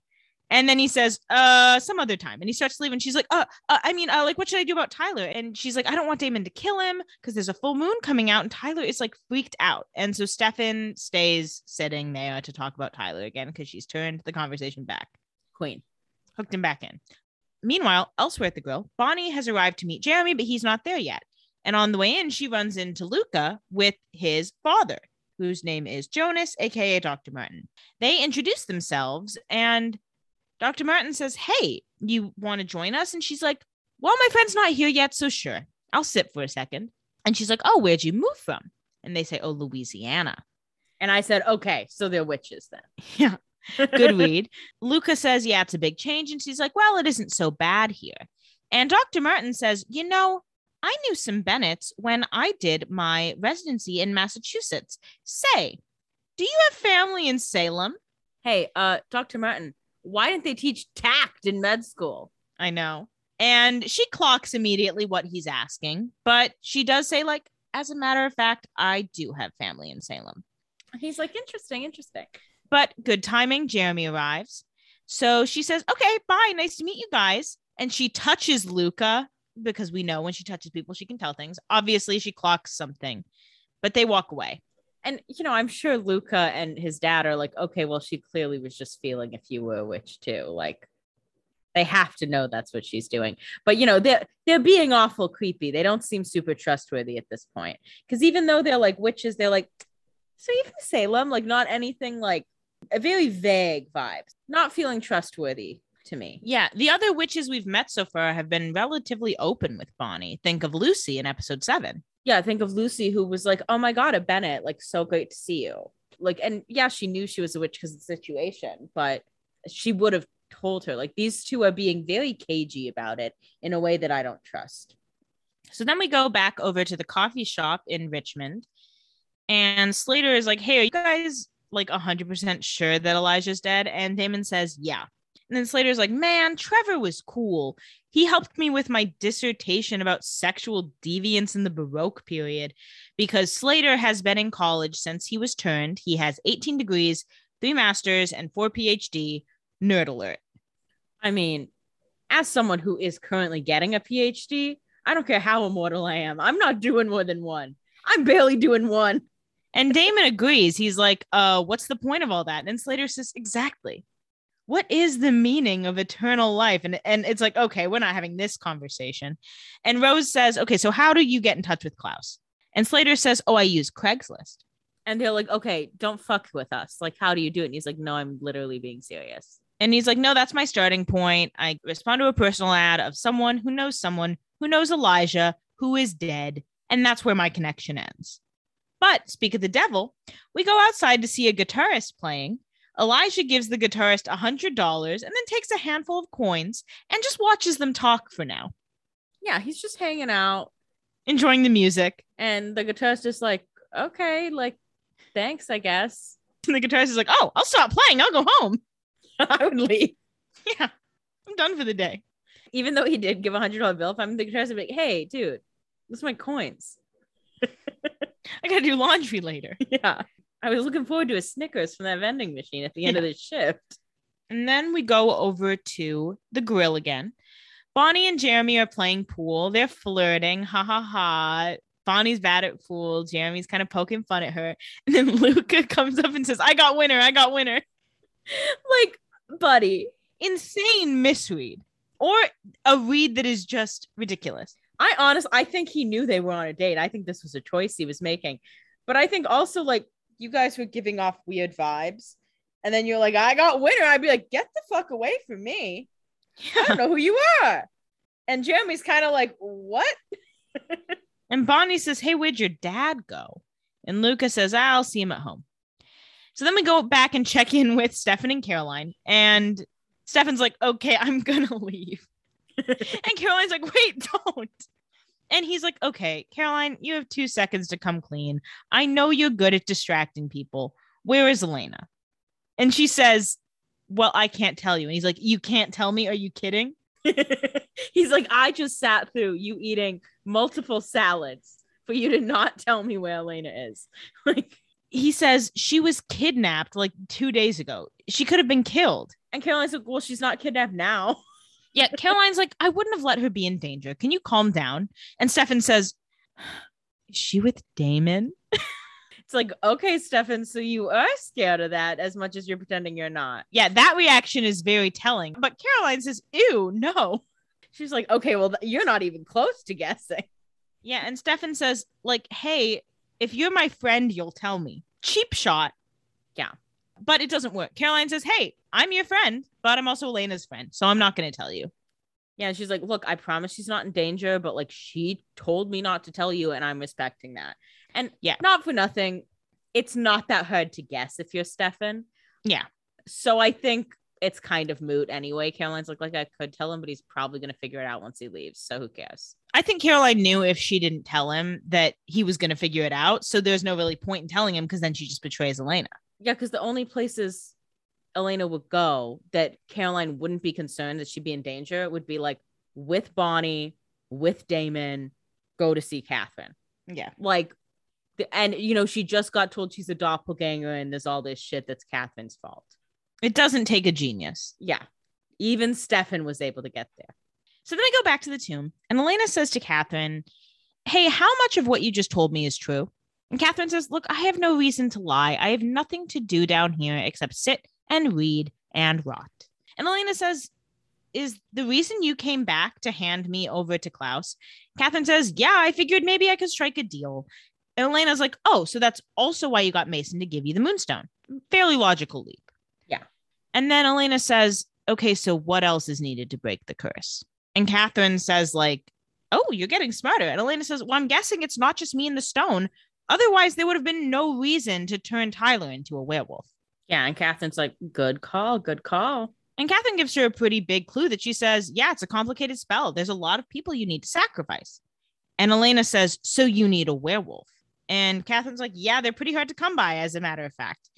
And then he says, uh, some other time. And he starts to leave. And she's like, uh, uh I mean, uh, like, what should I do about Tyler? And she's like, I don't want Damon to kill him because there's a full moon coming out. And Tyler is like freaked out. And so Stefan stays sitting there to talk about Tyler again because she's turned the conversation back, Queen. hooked him back in. Meanwhile, elsewhere at the grill, Bonnie has arrived to meet Jeremy, but he's not there yet. And on the way in, she runs into Luca with his father, whose name is Jonas, aka Dr. Martin. They introduce themselves, and Dr. Martin says, Hey, you want to join us? And she's like, Well, my friend's not here yet, so sure, I'll sit for a second. And she's like, Oh, where'd you move from? And they say, Oh, Louisiana. And I said, okay, so they're witches then. Yeah. Good read. Luca says, Yeah, it's a big change. And she's like, Well, it isn't so bad here. And Dr. Martin says, You know, I knew some Bennetts when I did my residency in Massachusetts. Say, do you have family in Salem? Hey, uh, Dr. Martin, why didn't they teach tact in med school? I know. And she clocks immediately what he's asking, but she does say, like, as a matter of fact, I do have family in Salem. He's like, interesting, interesting. But good timing, Jeremy arrives. So she says, Okay, bye. Nice to meet you guys. And she touches Luca because we know when she touches people, she can tell things. Obviously, she clocks something, but they walk away. And you know, I'm sure Luca and his dad are like, okay, well, she clearly was just feeling if you were a witch too. Like they have to know that's what she's doing. But you know, they're they're being awful creepy. They don't seem super trustworthy at this point. Because even though they're like witches, they're like, so from Salem, like not anything like a very vague vibes, not feeling trustworthy to me. Yeah. The other witches we've met so far have been relatively open with Bonnie. Think of Lucy in episode seven. Yeah, think of Lucy who was like, "Oh my god, a Bennett, like so great to see you." Like, and yeah, she knew she was a witch because of the situation, but she would have told her. Like, these two are being very cagey about it in a way that I don't trust. So then we go back over to the coffee shop in Richmond, and Slater is like, "Hey, are you guys like 100% sure that Elijah's dead?" And Damon says, "Yeah." And then Slater's like, "Man, Trevor was cool. He helped me with my dissertation about sexual deviance in the Baroque period because Slater has been in college since he was turned. He has 18 degrees, three masters, and four PhD. Nerd alert." I mean, as someone who is currently getting a PhD, I don't care how immortal I am. I'm not doing more than one. I'm barely doing one. And Damon agrees. He's like, uh, what's the point of all that? And Slater says, exactly. What is the meaning of eternal life? And, and it's like, okay, we're not having this conversation. And Rose says, okay, so how do you get in touch with Klaus? And Slater says, oh, I use Craigslist. And they're like, okay, don't fuck with us. Like, how do you do it? And he's like, no, I'm literally being serious. And he's like, no, that's my starting point. I respond to a personal ad of someone who knows someone who knows Elijah, who is dead. And that's where my connection ends. But speak of the devil, we go outside to see a guitarist playing. Elijah gives the guitarist a $100 and then takes a handful of coins and just watches them talk for now, Yeah, he's just hanging out. enjoying the music. And the guitarist is like, okay, like, thanks, I guess. And the guitarist is like, oh, I'll stop playing. I'll go home. I would leave. Yeah, I'm done for the day. Even though he did give a hundred dollar bill, if I'm the guitarist, I'd be like, hey, dude, this is my coins. I got to do laundry later. Yeah. I was looking forward to a Snickers from that vending machine at the end of the shift. And then we go over to the grill again. Bonnie and Jeremy are playing pool. They're flirting. Ha ha ha. Bonnie's bad at pool. Jeremy's kind of poking fun at her. And then Luca comes up and says, I got winner. I got winner. Like, buddy, Insane misread or a read that is just ridiculous. I honestly, I think he knew they were on a date. I think this was a choice he was making. But I think also like you guys were giving off weird vibes. And then you're like, I got winner. I'd be like, get the fuck away from me. I don't know who you are. And Jeremy's kind of like, what? And Bonnie says, Hey, where'd your dad go? And Luca says, I'll see him at home. So then we go back and check in with Stefan and Caroline. And Stefan's like, Okay, I'm going to leave. and Caroline's like, Wait, don't. And he's like, Okay, Caroline, you have two seconds to come clean. I know you're good at distracting people. Where is Elena? And she says, Well, I can't tell you. And he's like, You can't tell me? Are you kidding? He's like, I just sat through you eating multiple salads for you to not tell me where Elena is. Like, He says she was kidnapped like two days ago. She could have been killed. and Caroline's like, well, she's not kidnapped now. Yeah, Caroline's like, I wouldn't have let her be in danger. Can you calm down? And Stefan says, Is she with Damon? It's like, okay, Stefan, so you are scared of that as much as you're pretending you're not. Yeah, that reaction is very telling. But Caroline says, Ew, no. She's like, okay, well, th- you're not even close to guessing. Yeah, and Stefan says, like, hey, if you're my friend, you'll tell me. Cheap shot. Yeah. But it doesn't work. Caroline says, Hey, I'm your friend, but I'm also Elena's friend. So I'm not going to tell you. Yeah, and she's like, look, I promise she's not in danger, but like she told me not to tell you, and I'm respecting that. And Yeah. not for nothing, it's not that hard to guess if you're Stefan. Yeah. So I think it's kind of moot anyway. Caroline's like, like I could tell him, but he's probably gonna figure it out once he leaves. So who cares? I think Caroline knew if she didn't tell him that he was going to figure it out. So there's no really point in telling him because then she just betrays Elena. Yeah, because the only places Elena would go that Caroline wouldn't be concerned that she'd be in danger would be like with Bonnie, with Damon, go to see Catherine. Yeah. Like, the, and you know, she just got told she's a doppelganger and there's all this shit that's Catherine's fault. It doesn't take a genius. Yeah. Even Stefan was able to get there. So then I go back to the tomb, and Elena says to Catherine, Hey, how much of what you just told me is true? And Catherine says, Look, I have no reason to lie. I have nothing to do down here except sit and read and rot. And Elena says, Is the reason you came back to hand me over to Klaus? Catherine says, Yeah, I figured maybe I could strike a deal. And Elena's like, Oh, so that's also why you got Mason to give you the moonstone. Fairly logical leap. Yeah. And then Elena says, Okay, so what else is needed to break the curse? And Catherine says, like, oh, you're getting smarter. And Elena says, well, I'm guessing it's not just me and the stone. Otherwise, there would have been no reason to turn Tyler into a werewolf. Yeah. And Catherine's like, good call, good call. And Catherine gives her a pretty big clue that she says, yeah, it's a complicated spell. There's a lot of people you need to sacrifice. And Elena says, So you need a werewolf. And Catherine's like, Yeah, they're pretty hard to come by, as a matter of fact.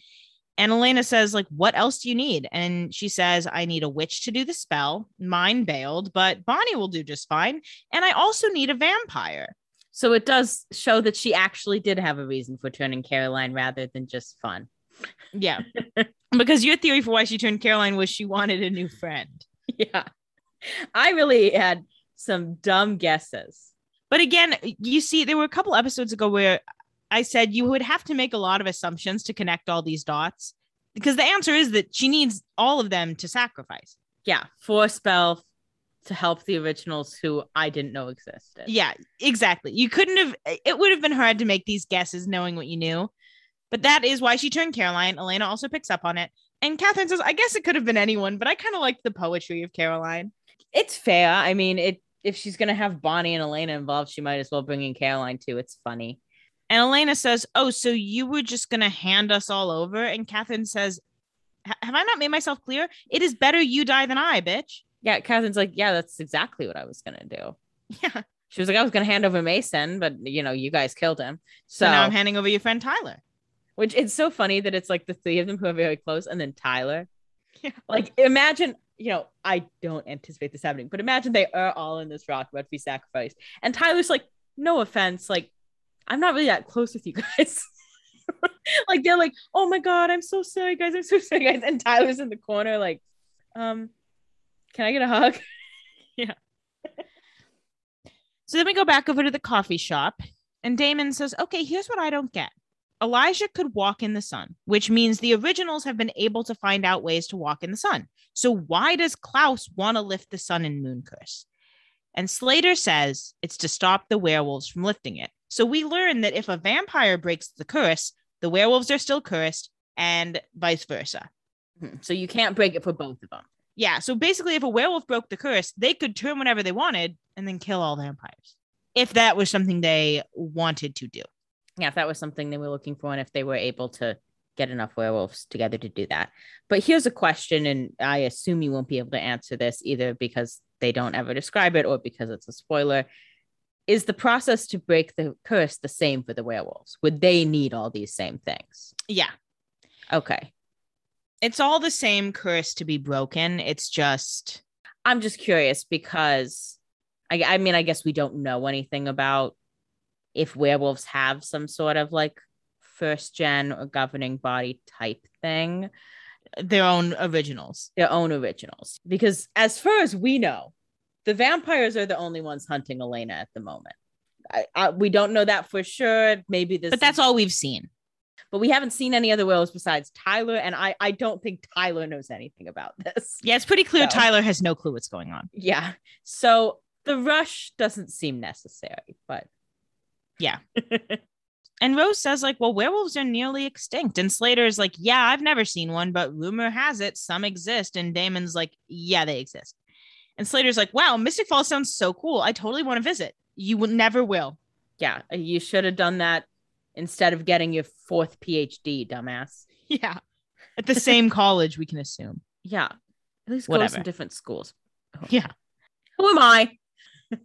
And Elena says, like, what else do you need? And she says, I need a witch to do the spell. Mine bailed, but Bonnie will do just fine. And I also need a vampire. So it does show that she actually did have a reason for turning Caroline rather than just fun. Yeah. because your theory for why she turned Caroline was she wanted a new friend. Yeah. I really had some dumb guesses. But again, you see, there were a couple episodes ago where I said you would have to make a lot of assumptions to connect all these dots because the answer is that she needs all of them to sacrifice. Yeah, for spell to help the originals who I didn't know existed. Yeah, exactly. You couldn't have, it would have been hard to make these guesses knowing what you knew. But that is why she turned Caroline. Elena also picks up on it. And Catherine says, I guess it could have been anyone, but I kind of like the poetry of Caroline. It's fair. I mean, it if she's gonna have Bonnie and Elena involved, she might as well bring in Caroline too. It's funny. And Elena says, Oh, so you were just going to hand us all over? And Catherine says, Have I not made myself clear? It is better you die than I, bitch. Yeah. Catherine's like, Yeah, that's exactly what I was going to do. Yeah. She was like, I was going to hand over Mason, but you know, you guys killed him. So, so now I'm handing over your friend Tyler. Which it's so funny that it's like the three of them who are very close and then Tyler. Yeah. Like, imagine, you know, I don't anticipate this happening, but imagine they are all in this rock about to be sacrificed. And Tyler's like, no offense, like I'm not really that close with you guys. like they're like, oh my god, I'm so sorry, guys. I'm so sorry, guys. And Tyler's in the corner, like, um, can I get a hug? yeah. so then we go back over to the coffee shop, and Damon says, okay, here's what I don't get. Elijah could walk in the sun, which means the originals have been able to find out ways to walk in the sun. So why does Klaus want to lift the sun and Moon Curse? And Slater says it's to stop the werewolves from lifting it. So we learn that if a vampire breaks the curse, the werewolves are still cursed and vice versa. Mm-hmm. So you can't break it for both of them. Yeah. So basically, if a werewolf broke the curse, they could turn whenever they wanted and then kill all vampires. If that was something they wanted to do. Yeah. If that was something they were looking for and if they were able to get enough werewolves together to do that. But here's a question, and I assume you won't be able to answer this either because they don't ever describe it or because it's a spoiler is the process to break the curse the same for the werewolves? Would they need all these same things? Yeah. Okay. It's all the same curse to be broken. It's just. I'm just curious because I, I mean, I guess we don't know anything about if werewolves have some sort of like first gen or governing body type thing. Their own originals. Their own originals. Because as far as we know, the vampires are the only ones hunting Elena at the moment. I, I, we don't know that for sure. Maybe this, but that's all we've seen. But we haven't seen any other werewolves besides Tyler, and I, I don't think Tyler knows anything about this. Yeah, it's pretty clear so, Tyler has no clue what's going on. Yeah, so the rush doesn't seem necessary, but yeah. and Rose says, like, well, werewolves are nearly extinct. And Slater is like, yeah, I've never seen one, but rumor has it some exist. And Damon's like, yeah, they exist. And Slater's like, wow, Mystic Falls sounds so cool. I totally want to visit. You will never will. Yeah, you should have done that instead of getting your fourth PhD, dumbass. Yeah. At the same college, we can assume. Yeah. At least Whatever. go to some different schools. Oh. Yeah. Who am I?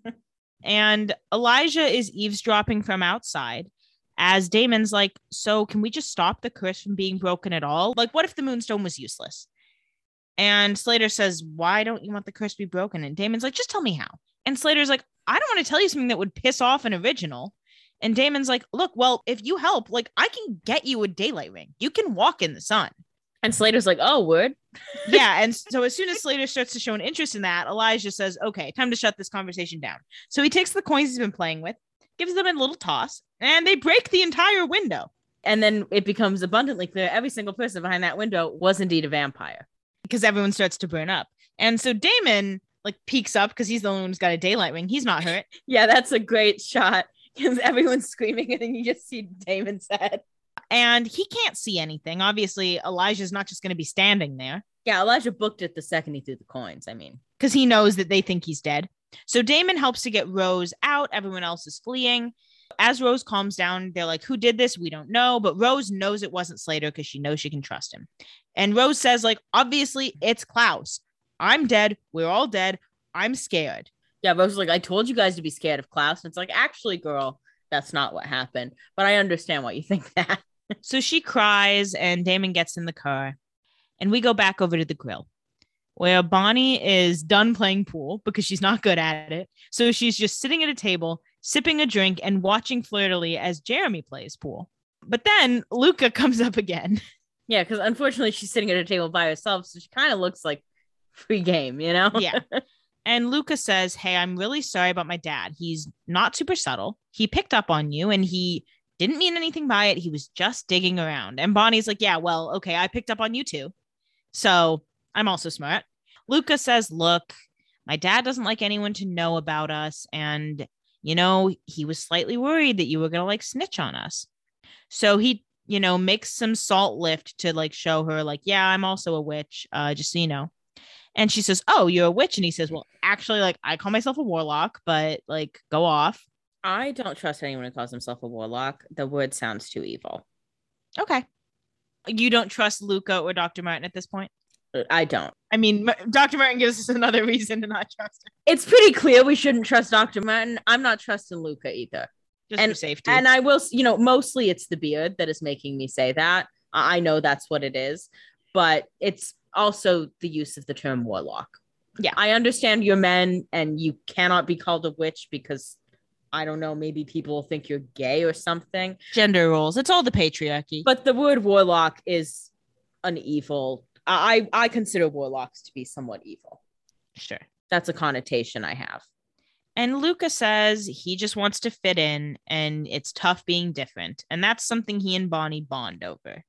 and Elijah is eavesdropping from outside as Damon's like, So can we just stop the curse from being broken at all? Like, what if the moonstone was useless? And Slater says, Why don't you want the curse to be broken? And Damon's like, Just tell me how. And Slater's like, I don't want to tell you something that would piss off an original. And Damon's like, Look, well, if you help, like I can get you a daylight ring. You can walk in the sun. And Slater's like, Oh, word. yeah. And so as soon as Slater starts to show an interest in that, Elijah says, Okay, time to shut this conversation down. So he takes the coins he's been playing with, gives them a little toss, and they break the entire window. And then it becomes abundantly clear every single person behind that window was indeed a vampire because everyone starts to burn up. And so Damon like peeks up because he's the only one who's got a daylight ring. He's not hurt. yeah, that's a great shot because everyone's screaming and then you just see Damon's head. And he can't see anything. Obviously, Elijah's not just going to be standing there. Yeah, Elijah booked it the second he threw the coins. I mean, because he knows that they think he's dead. So Damon helps to get Rose out. Everyone else is fleeing. As Rose calms down, they're like, Who did this? We don't know. But Rose knows it wasn't Slater because she knows she can trust him. And Rose says, like, obviously it's Klaus. I'm dead. We're all dead. I'm scared. Yeah, Rose was like, I told you guys to be scared of Klaus. And it's like, actually, girl, that's not what happened. But I understand why you think that. So she cries, and Damon gets in the car. And we go back over to the grill where Bonnie is done playing pool because she's not good at it. So she's just sitting at a table, sipping a drink, and watching flirtily as Jeremy plays pool. But then Luca comes up again. Yeah, because unfortunately she's sitting at a table by herself, so she kind of looks like free game, you know? Yeah. And Luca says, Hey, I'm really sorry about my dad. He's not super subtle. He picked up on you and he didn't mean anything by it. He was just digging around. And Bonnie's like, Yeah, well, okay, I picked up on you too. So I'm also smart. Luca says, Look, my dad doesn't like anyone to know about us. And, you know, he was slightly worried that you were going to like snitch on us. So he, you know, makes some salt lift to like show her, like, yeah, I'm also a witch, uh, just so you know. And she says, Oh, you're a witch. And he says, Well, actually, like, I call myself a warlock, but like, go off. I don't trust anyone who calls himself a warlock. The word sounds too evil. Okay. You don't trust Luca or Dr. Martin at this point? Uh, I don't. I mean, Dr. Martin gives us another reason to not trust him, It's pretty clear we shouldn't trust Dr. Martin. I'm not trusting Luca either. just And- for safety. And I will, you know, mostly it's the beard that is making me say that. I I know that's what it is, but it's also the use of the term warlock. Yeah. I understand you're men and you cannot be called a witch because I don't know, maybe people think you're gay or something. Gender roles. It's all the patriarchy. But the word warlock is an evil. I I consider warlocks to be somewhat evil. sure. That's a connotation I have. And Luca says he just wants to fit in and it's tough being different. And that's something he and Bonnie bond over.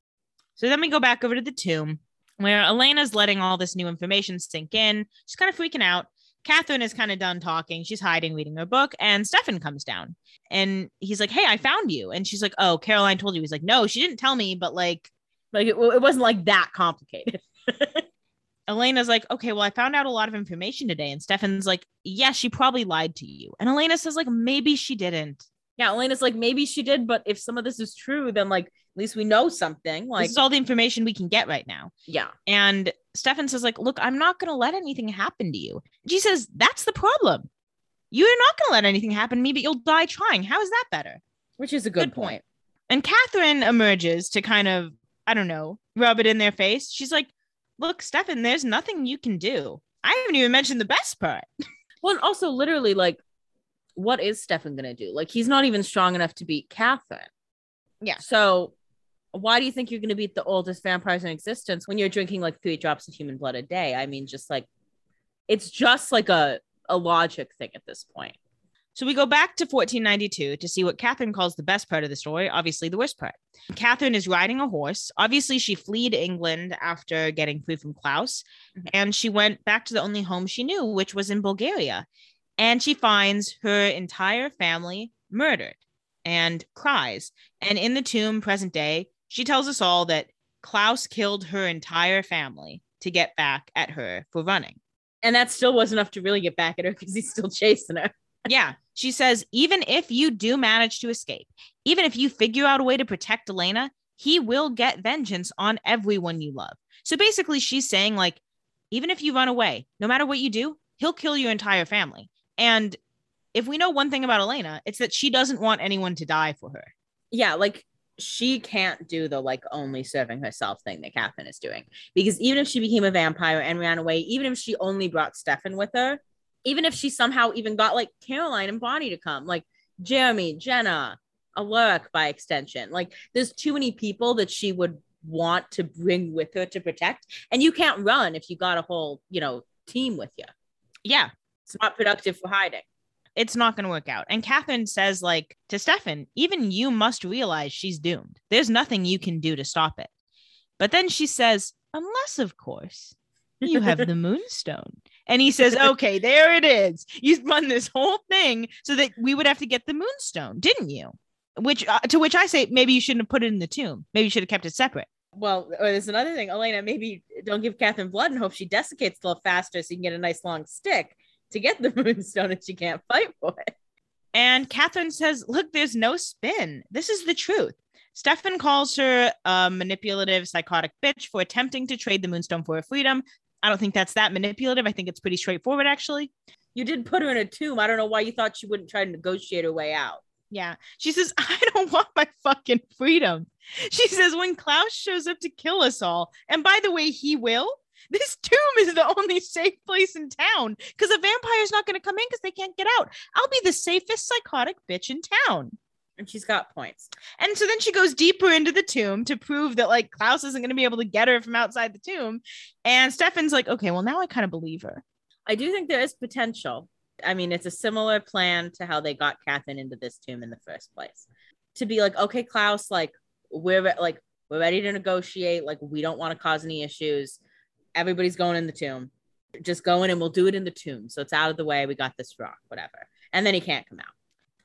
So then we go back over to the tomb where Elena's letting all this new information sink in. She's kind of freaking out. Katherine is kind of done talking. She's hiding, reading her book, and Stefan comes down and he's like, Hey, I found you. And she's like, Oh, Caroline told you. He's like, No, she didn't tell me, but like, Like it, it wasn't like that complicated. Elena's like, okay, well, I found out a lot of information today. And Stefan's like, yeah, she probably lied to you. And Elena says, like, maybe she didn't. Yeah, Elena's like, maybe she did, but if some of this is true, then like at least we know something. Like, this is all the information we can get right now. yeah, And Stefan says, like, look, I'm not going to let anything happen to you. She says, that's the problem. You're not going to let anything happen to me, but you'll die trying. How is that better? which is a good, Good point. point. And Katherine emerges to kind of, I don't know, rub it in their face. She's like, look, Stefan, there's nothing you can do. I haven't even mentioned the best part. Well, and also literally, like, what is Stefan gonna do? Like, he's not even strong enough to beat Katherine. Yeah. So why do you think you're gonna beat the oldest vampires in existence when you're drinking like three drops of human blood a day? I mean, just like it's just like a a logic thing at this point. So we go back to 1492 to see what Katherine calls the best part of the story, obviously the worst part. Katherine is riding a horse. Obviously, she fled England after getting free from Klaus, Mhm. and she went back to the only home she knew, which was in Bulgaria. And she finds her entire family murdered and cries. And in the tomb, present day, she tells us all that Klaus killed her entire family to get back at her for running. And that still was enough to really get back at her because he's still chasing her. Yeah. She says, even if you do manage to escape, even if you figure out a way to protect Elena, he will get vengeance on everyone you love. So basically, she's saying, like, even if you run away, no matter what you do, he'll kill your entire family. And if we know one thing about Elena, it's that she doesn't want anyone to die for her. yeah, like she can't do the like only serving herself thing that Katherine is doing. Because even if she became a vampire and ran away, even if she only brought Stefan with her, even if she somehow even got like Caroline and Bonnie to come, like Jeremy, Jenna, Alaric by extension, like there's too many people that she would want to bring with her to protect. And you can't run if you got a whole, you know, team with you. Yeah, It's not productive for hiding. it's not going to work out. And Katherine says, like, to Stefan, even you must realize she's doomed. There's nothing you can do to stop it. But then she says, unless, of course, you have the moonstone. And he says, okay, there it is. You run this whole thing so that we would have to get the moonstone, didn't you? Which, uh, to which I say, maybe you shouldn't have put it in the tomb. Maybe you should have kept it separate. Well, or there's another thing, Elena. Maybe don't give Katherine blood and hope she desiccates a little faster, so you can get a nice long stick to get the moonstone, and she can't fight for it. And Katherine says, Look, there's no spin. This is the truth. Stefan calls her a manipulative, psychotic bitch for attempting to trade the moonstone for her freedom. I don't think that's that manipulative. I think it's pretty straightforward, actually. You did put her in a tomb. I don't know why you thought she wouldn't try to negotiate her way out. Yeah. She says, I don't want my fucking freedom. She says, when Klaus shows up to kill us all, and by the way, he will, this tomb is the only safe place in town because a vampire's not going to come in because they can't get out. I'll be the safest psychotic bitch in town. And she's got points. And so then she goes deeper into the tomb to prove that like Klaus isn't going to be able to get her from outside the tomb. And Stefan's like, okay, well, now I kind of believe her. I do think there is potential. I mean, it's a similar plan to how they got Katherine into this tomb in the first place. To be like, okay, Klaus, like we're re- like we're ready to negotiate. Like we don't want to cause any issues. Everybody's going in the tomb. Just go in and we'll do it in the tomb. So it's out of the way. We got this rock, whatever. And then he can't come out.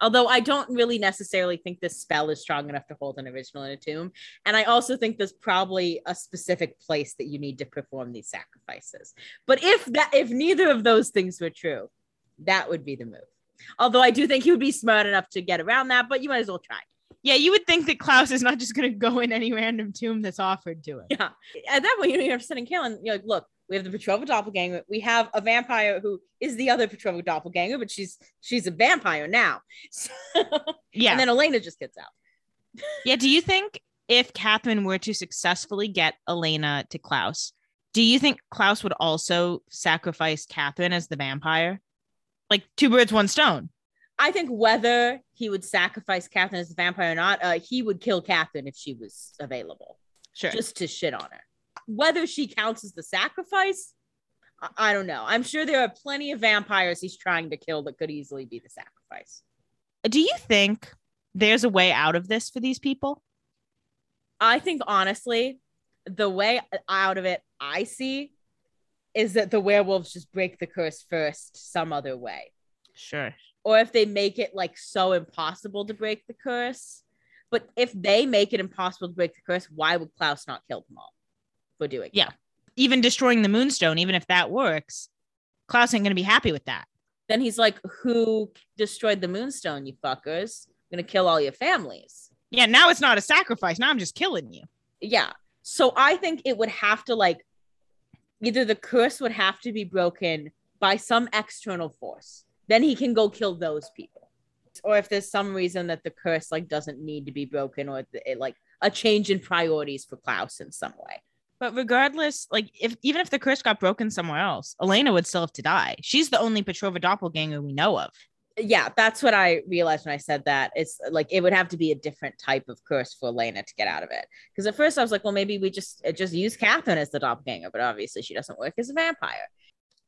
Although I don't really necessarily think this spell is strong enough to hold an original in a tomb. And I also think there's probably a specific place that you need to perform these sacrifices. But if that if neither of those things were true, that would be the move. Although I do think he would be smart enough to get around that, but you might as well try. Yeah, you would think that Klaus is not just going to go in any random tomb that's offered to him. Yeah. At that point, you know, you're sitting Kaelin, you're like, look, we have the Petrova doppelganger. We have a vampire who is the other Petrova doppelganger, but she's she's a vampire now. So, Yeah. And then Elena just gets out. yeah. Do you think if Katherine were to successfully get Elena to Klaus, do you think Klaus would also sacrifice Katherine as the vampire? Like two birds, one stone. I think whether he would sacrifice Katherine as a vampire or not, uh, he would kill Katherine if she was available, Sure. just to shit on her. Whether she counts as the sacrifice, I, I don't know. I'm sure there are plenty of vampires he's trying to kill that could easily be the sacrifice. do you think there's a way out of this for these people? I think honestly, the way out of it I see is that the werewolves just break the curse first some other way. Sure. Or if they make it like so impossible to break the curse. But if they make it impossible to break the curse, why would Klaus not kill them all for doing it? Yeah. Even destroying the moonstone, even if that works, Klaus ain't going to be happy with that. Then he's like, Who destroyed the moonstone, you fuckers? I'm gonna kill all your families. Yeah. Now it's not a sacrifice. Now I'm just killing you. yeah so i think it would have to like either the curse would have to be broken by some external force then he can go kill those people. Or if there's some reason that the curse like doesn't need to be broken or it, like a change in priorities for klaus in some way. But regardless, like if even if the curse got broken somewhere else, Elena would still have to die. She's the only Petrova doppelganger we know of. yeah that's what i realized when i said that. It's like it would have to be a different type of curse for elena to get out of it. Because at first i was like well maybe we just uh, just use katherine as the doppelganger but obviously she doesn't work as a vampire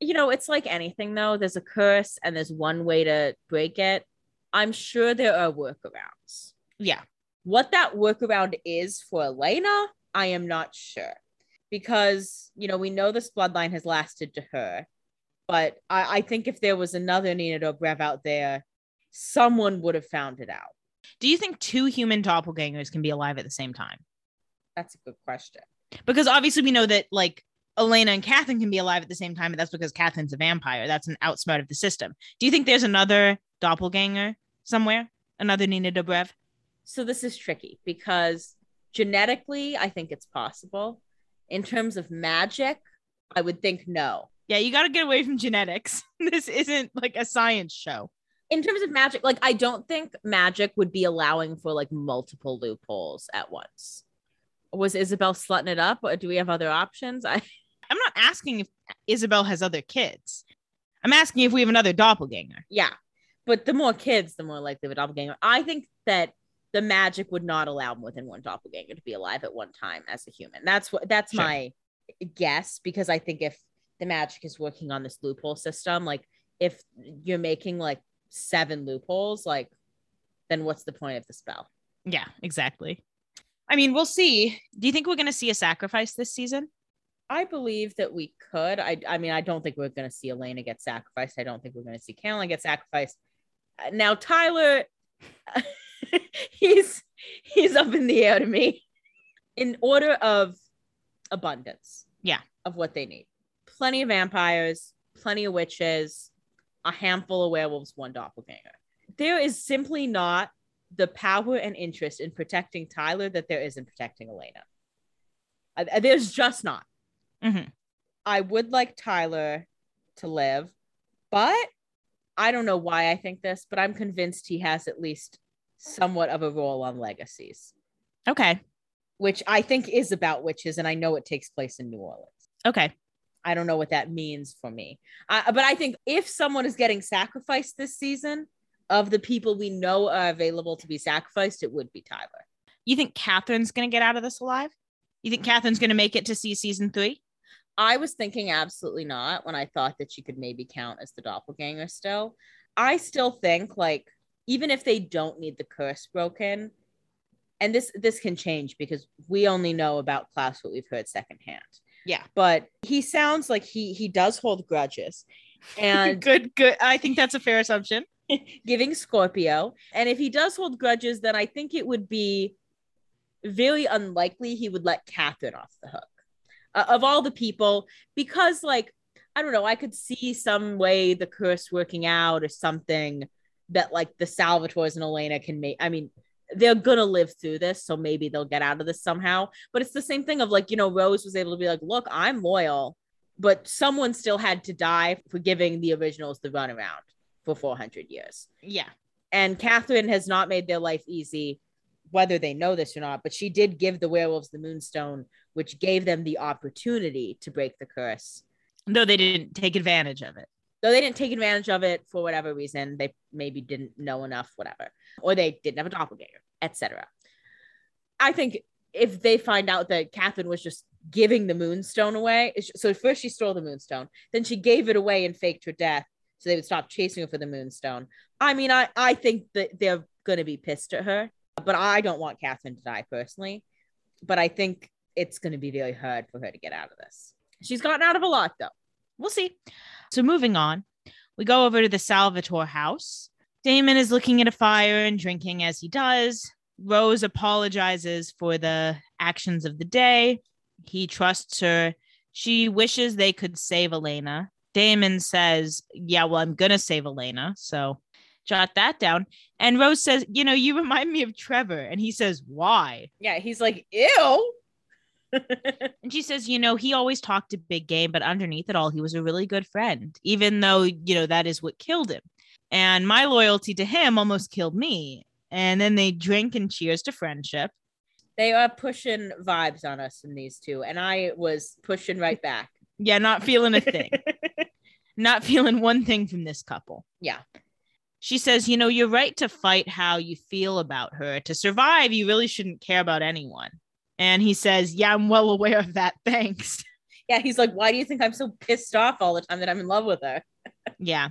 you know it's like anything though there's a curse and there's one way to break it i'm sure there are workarounds Yeah. what that workaround is for elena i am not sure because you know we know this bloodline has lasted to her but I, I think if there was another Nina Dobrev out there, someone would have found it out. Do you think two human doppelgangers can be alive at the same time? That's a good question. Because obviously we know that like Elena and Katherine can be alive at the same time, but that's because Katherine's a vampire. That's an outsmart of the system. Do you think there's another doppelganger somewhere? Another Nina Dobrev? So this is tricky because genetically, I think it's possible. In terms of magic, I would think no. Yeah, you got to get away from genetics. this isn't like a science show. In terms of magic, like I don't think magic would be allowing for like multiple loopholes at once. Was Isobel slutting it up? Or do we have other options? I I'm not asking if Isobel has other kids. I'm asking if we have another doppelganger. yeah. But the more kids, the more likely of a doppelganger. I think that the magic would not allow more than one doppelganger to be alive at one time as a human. That's what that's Sure. my guess because I think if the magic is working on this loophole system, like if you're making like seven loopholes, like then what's the point of the spell? Yeah, exactly. I mean, we'll see. Do you think we're going to see a sacrifice this season? I believe that we could. I I mean, I don't think we're gonna see Elena get sacrificed. I don't think we're gonna see Caroline get sacrificed. Uh, Now Tyler, he's he's up in the air to me. In order of abundance, Yeah. of what they need. Plenty of vampires, plenty of witches, a handful of werewolves, one doppelganger. There is simply not the power and interest in protecting Tyler that there is in protecting Elena. Uh, There's just not. Mhm. I would like Tyler to live, but I don't know why I think this, but I'm convinced he has at least somewhat of a role on Legacies, Okay. which I think is about witches, and I know it takes place in New Orleans. Okay. I don't know what that means for me. Uh, but I think if someone is getting sacrificed this season, of the people we know are available to be sacrificed, it would be Tyler. You think Katherine's going to get out of this alive? You think Katherine's going to make it to see season three? I was thinking absolutely not when I thought that she could maybe count as the doppelganger still. I still think like even if they don't need the curse broken, and this this can change because we only know about Klaus what we've heard secondhand. Yeah. But he sounds like he he does hold grudges and good, good. I think that's a fair assumption. giving Scorpio. And if he does hold grudges, then I think it would be very unlikely he would let Katherine off the hook uh, of all the people, because, like, I don't know, I could see some way the curse working out or something that, like, the Salvatores and Elena can make. I mean, they're gonna live through this, so maybe they'll get out of this somehow. But it's the same thing of like, you know, Rose was able to be like, look, I'm loyal, but someone still had to die for giving the originals the runaround for 400 years. Yeah. And Katherine has not made their life easy, whether they know this or not, but she did give the werewolves the moonstone, which gave them the opportunity to break the curse. Though they didn't take advantage of it. Though they didn't take advantage of it for whatever reason, they maybe didn't know enough, whatever, or they didn't have a doppelganger, etc. I think if they find out that Katherine was just giving the moonstone away, so first she stole the moonstone, then she gave it away and faked her death, so they would stop chasing her for the moonstone. I mean, I I think that they're gonna be pissed at her, but I don't want Katherine to die personally. But I think it's gonna be very hard for her to get out of this. She's gotten out of a lot though. We'll see. So moving on, we go over to the Salvatore house. Damon is looking at a fire and drinking as he does. Rose apologizes for the actions of the day. He trusts her. She wishes they could save Elena. Damon says, Yeah, well, I'm going to save Elena. So jot that down. And Rose says, You know, you remind me of Trevor. And he says, Why? Yeah, he's like, ew. And she says, You know, he always talked a big game, but underneath it all, he was a really good friend, even though, you know, that is what killed him. And my loyalty to him almost killed me. And then they drink and cheers to friendship. they are pushing vibes on us in these two, and I was pushing right back. Yeah, not feeling a thing. not feeling one thing from this couple. Yeah. She says, You know, you're right to fight how you feel about her. To survive, you really shouldn't care about anyone. And he says, Yeah, I'm well aware of that. Thanks. Yeah, he's like, why do you think I'm so pissed off all the time that I'm in love with her? Yeah.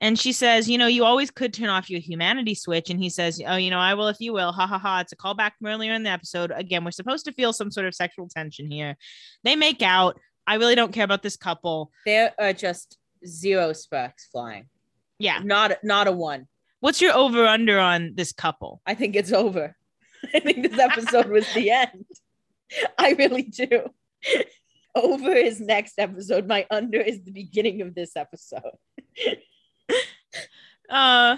And she says, You know, you always could turn off your humanity switch. And he says, Oh, you know, I will if you will. Ha ha ha. It's a callback from earlier in the episode. Again, we're supposed to feel some sort of sexual tension here. They make out. I really don't care about this couple. There are just zero sparks flying. Yeah. Not not a one. What's your over under on this couple? I think it's over. I think this episode was the end. I really do. Over is next episode. My under is the beginning of this episode. Uh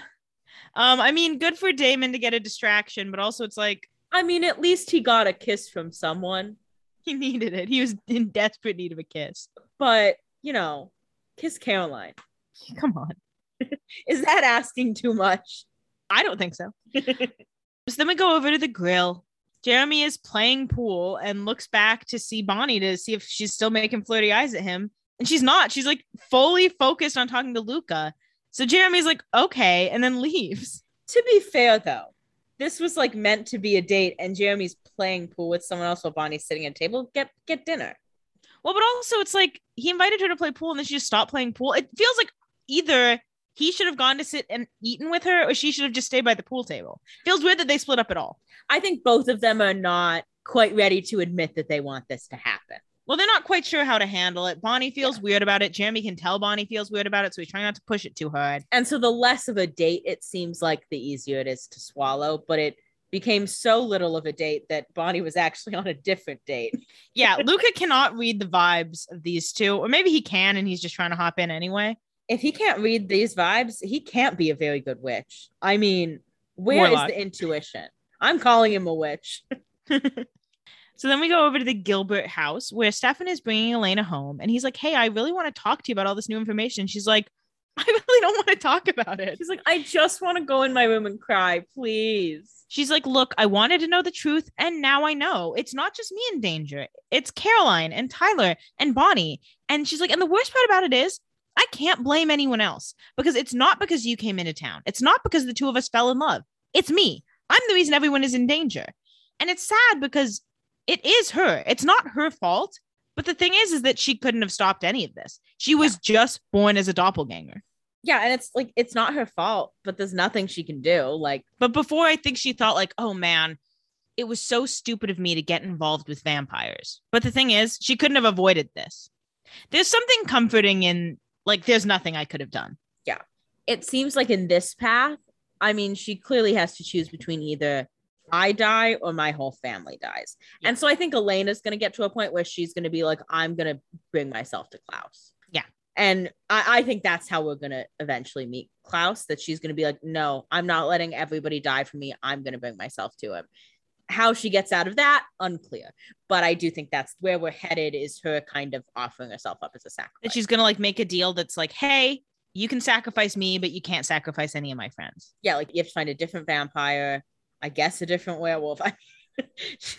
um, I mean, good for Damon to get a distraction, but also it's like I mean, at least he got a kiss from someone. he needed it. He was in desperate need of a kiss. But, you know, kiss Caroline. Come on. Is that asking too much? I don't think so. so then we go over to the grill. Jeremy is playing pool and looks back to see Bonnie to see if she's still making flirty eyes at him. And she's not. She's like fully focused on talking to Luca. So Jeremy's like, okay, and then leaves. To be fair, though, this was like meant to be a date, and Jeremy's playing pool with someone else while Bonnie's sitting at a table. Get get dinner. Well, but also it's like he invited her to play pool and then she just stopped playing pool. It feels like either he should have gone to sit and eaten with her or she should have just stayed by the pool table. Feels weird that they split up at all. I think both of them are not quite ready to admit that they want this to happen. Well, they're not quite sure how to handle it. Bonnie feels weird about it. Jeremy can tell Bonnie feels weird about it, so he's trying not to push it too hard. And so the less of a date it seems like, the easier it is to swallow. But it became so little of a date that Bonnie was actually on a different date. Yeah, Luca cannot read the vibes of these two, or maybe he can and he's just trying to hop in anyway. If he can't read these vibes, he can't be a very good witch. I mean, where is Warlock. the intuition? I'm calling him a witch. So then we go over to the Gilbert house where Stefan is bringing Elena home and he's like, Hey, I really want to talk to you about all this new information. She's like, I really don't want to talk about it. She's like, I just want to go in my room and cry, please. She's like, Look, I wanted to know the truth, and now I know. It's not just me in danger, it's Caroline and Tyler and Bonnie. And she's like, And the worst part about it is, I can't blame anyone else because it's not because you came into town. It's not because the two of us fell in love. It's me. I'm the reason everyone is in danger. And it's sad because it is her. It's not her fault. But the thing is, is that she couldn't have stopped any of this. She was just born as a doppelganger. Yeah, and it's like it's not her fault, but there's nothing she can do. Like, But before, I think she thought, like, oh man, it was so stupid of me to get involved with vampires. But the thing is, she couldn't have avoided this. There's something comforting in, like, there's nothing I could have done. Yeah. It seems like in this path, I mean, she clearly has to choose between either I die or my whole family dies. Yeah. And so I think Elena's going to get to a point where she's going to be like, I'm going to bring myself to Klaus. Yeah. And I, I think that's how we're going to eventually meet Klaus, that she's going to be like, no, I'm not letting everybody die for me. I'm going to bring myself to him. How she gets out of that, unclear. But I do think that's where we're headed is her kind of offering herself up as a sacrifice. That she's going to, like, make a deal that's like, hey, you can sacrifice me, but you can't sacrifice any of my friends. yeah, like you have to find a different vampire, I guess a different werewolf. I mean,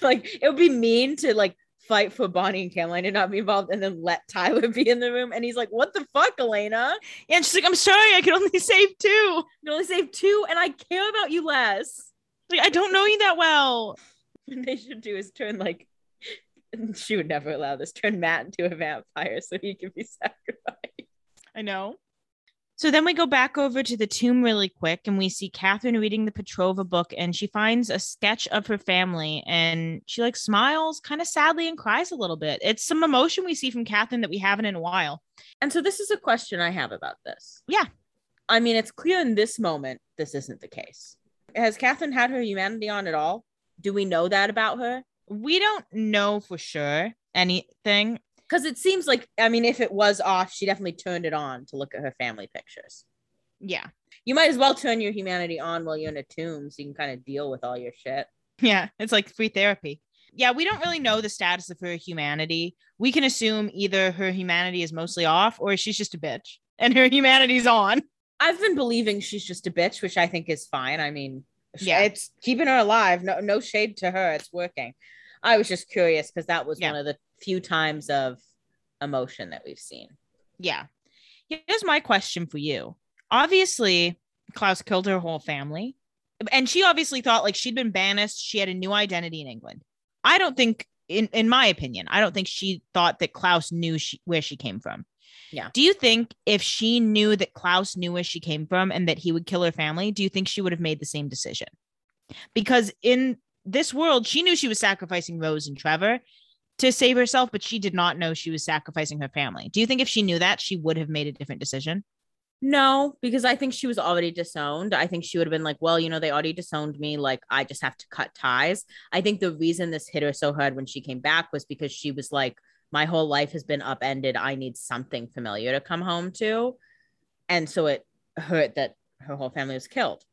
like it would be mean to like fight for Bonnie and Caroline and not be involved and then let Tyler be in the room. And he's like, What the fuck, Elena? And she's like, I'm sorry, I can only save two. You only save two, and I care about you less. Like, I don't know you that well. What they should do is turn like she would never allow this, turn Matt into a vampire so he can be sacrificed. I know. So then we go back over to the tomb really quick and we see Katherine reading the Petrova book and she finds a sketch of her family and she like smiles kind of sadly and cries a little bit. It's some emotion we see from Katherine that we haven't in a while. And so this is a question I have about this. Yeah. I mean, it's clear in this moment this isn't the case. Has Katherine had her humanity on at all? Do we know that about her? We don't know for sure anything. Because it seems like, I mean, if it was off, she definitely turned it on to look at her family pictures. Yeah. You might as well turn your humanity on while you're in a tomb so you can kind of deal with all your shit. Yeah. It's like free therapy. Yeah, we don't really know the status of her humanity. We can assume either her humanity is mostly off or she's just a bitch and her humanity's on. I've been believing she's just a bitch, which I think is fine. I mean, Yeah. it's keeping her alive. No, no shade to her. It's working. I was just curious because that was Yeah. one of the few times of emotion that we've seen. Yeah. Here's my question for you. Obviously, Klaus killed her whole family. And she obviously thought like she'd been banished. She had a new identity in England. I don't think, in, in my opinion, I don't think she thought that Klaus knew she, where she came from. Yeah. Do you think if she knew that Klaus knew where she came from and that he would kill her family, do you think she would have made the same decision? Because in this world, she knew she was sacrificing Rose and Trevor to save herself, but she did not know she was sacrificing her family. Do you think if she knew that, she would have made a different decision? No, because I think she was already disowned. I think she would have been like, well, you know, they already disowned me. Like, I just have to cut ties. I think the reason this hit her so hard when she came back was because she was like, my whole life has been upended. I need something familiar to come home to. And so it hurt that her whole family was killed.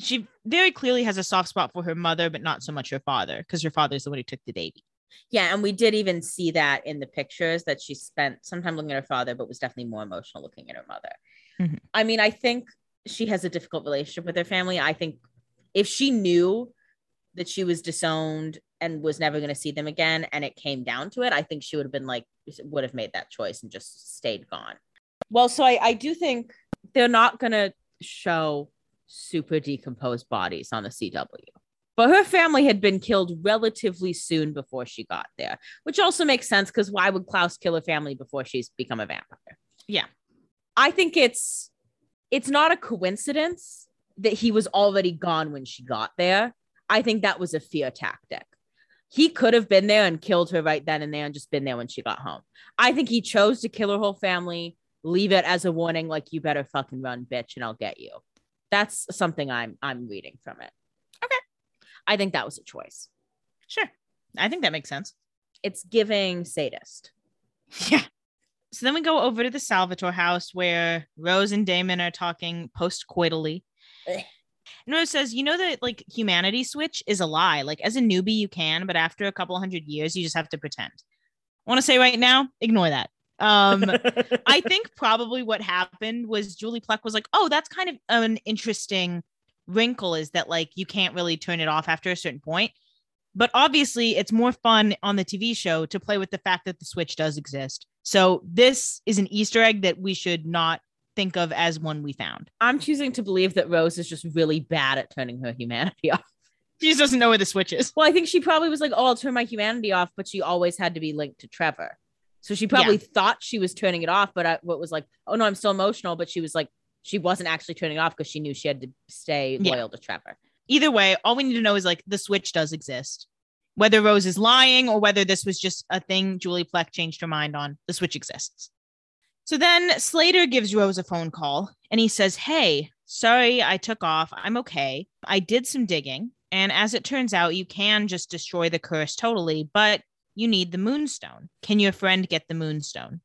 She very clearly has a soft spot for her mother, but not so much her father, because her father is the one who took the baby. Yeah. And we did even see that in the pictures that she spent some time looking at her father, but was definitely more emotional looking at her mother. Mhm. I mean, I think she has a difficult relationship with her family. I think if she knew that she was disowned and was never going to see them again and it came down to it, I think she would have been like, would have made that choice and just stayed gone. Well, so I, I do think they're not going to show super decomposed bodies on the CW. But her family had been killed relatively soon before she got there, which also makes sense because why would Klaus kill her family before she's become a vampire? Yeah. I think it's it's not a coincidence that he was already gone when she got there. I think that was a fear tactic. He could have been there and killed her right then and there and just been there when she got home. I think he chose to kill her whole family, leave it as a warning, like you better fucking run, bitch, and I'll get you. That's something I'm I'm reading from it. Okay. I think that was a choice. Sure. I think that makes sense. It's giving sadist. Yeah. So then we go over to the Salvatore house where Rose and Damon are talking post coitally. And Rose says, You know that like humanity switch is a lie. Like as a newbie, you can, but after a couple hundred years, you just have to pretend. I want to say right now, ignore that. Um, I think probably what happened was Julie Plec was like, "Oh, that's kind of an interesting wrinkle is that like you can't really turn it off after a certain point." But obviously, it's more fun on the TV show to play with the fact that the switch does exist. So this is an Easter egg that we should not think of as one we found. I'm choosing to believe that Rose is just really bad at turning her humanity off. She just doesn't know where the switch is. Well, I think she probably was like, "Oh, I'll turn my humanity off," but she always had to be linked to Trevor. So she probably thought she was turning it off, but I, what was like, "Oh no, I'm still emotional," but she was like, she wasn't actually turning it off because she knew she had to stay Yeah. loyal to Trevor. Either way, all we need to know is like the switch does exist. Whether Rose is lying or whether this was just a thing Julie Plec changed her mind on, the switch exists. So then Slater gives Rose a phone call and he says, Hey, sorry I took off. I'm okay. I did some digging. And as it turns out, you can just destroy the curse totally, but you need the moonstone. Can your friend get the moonstone?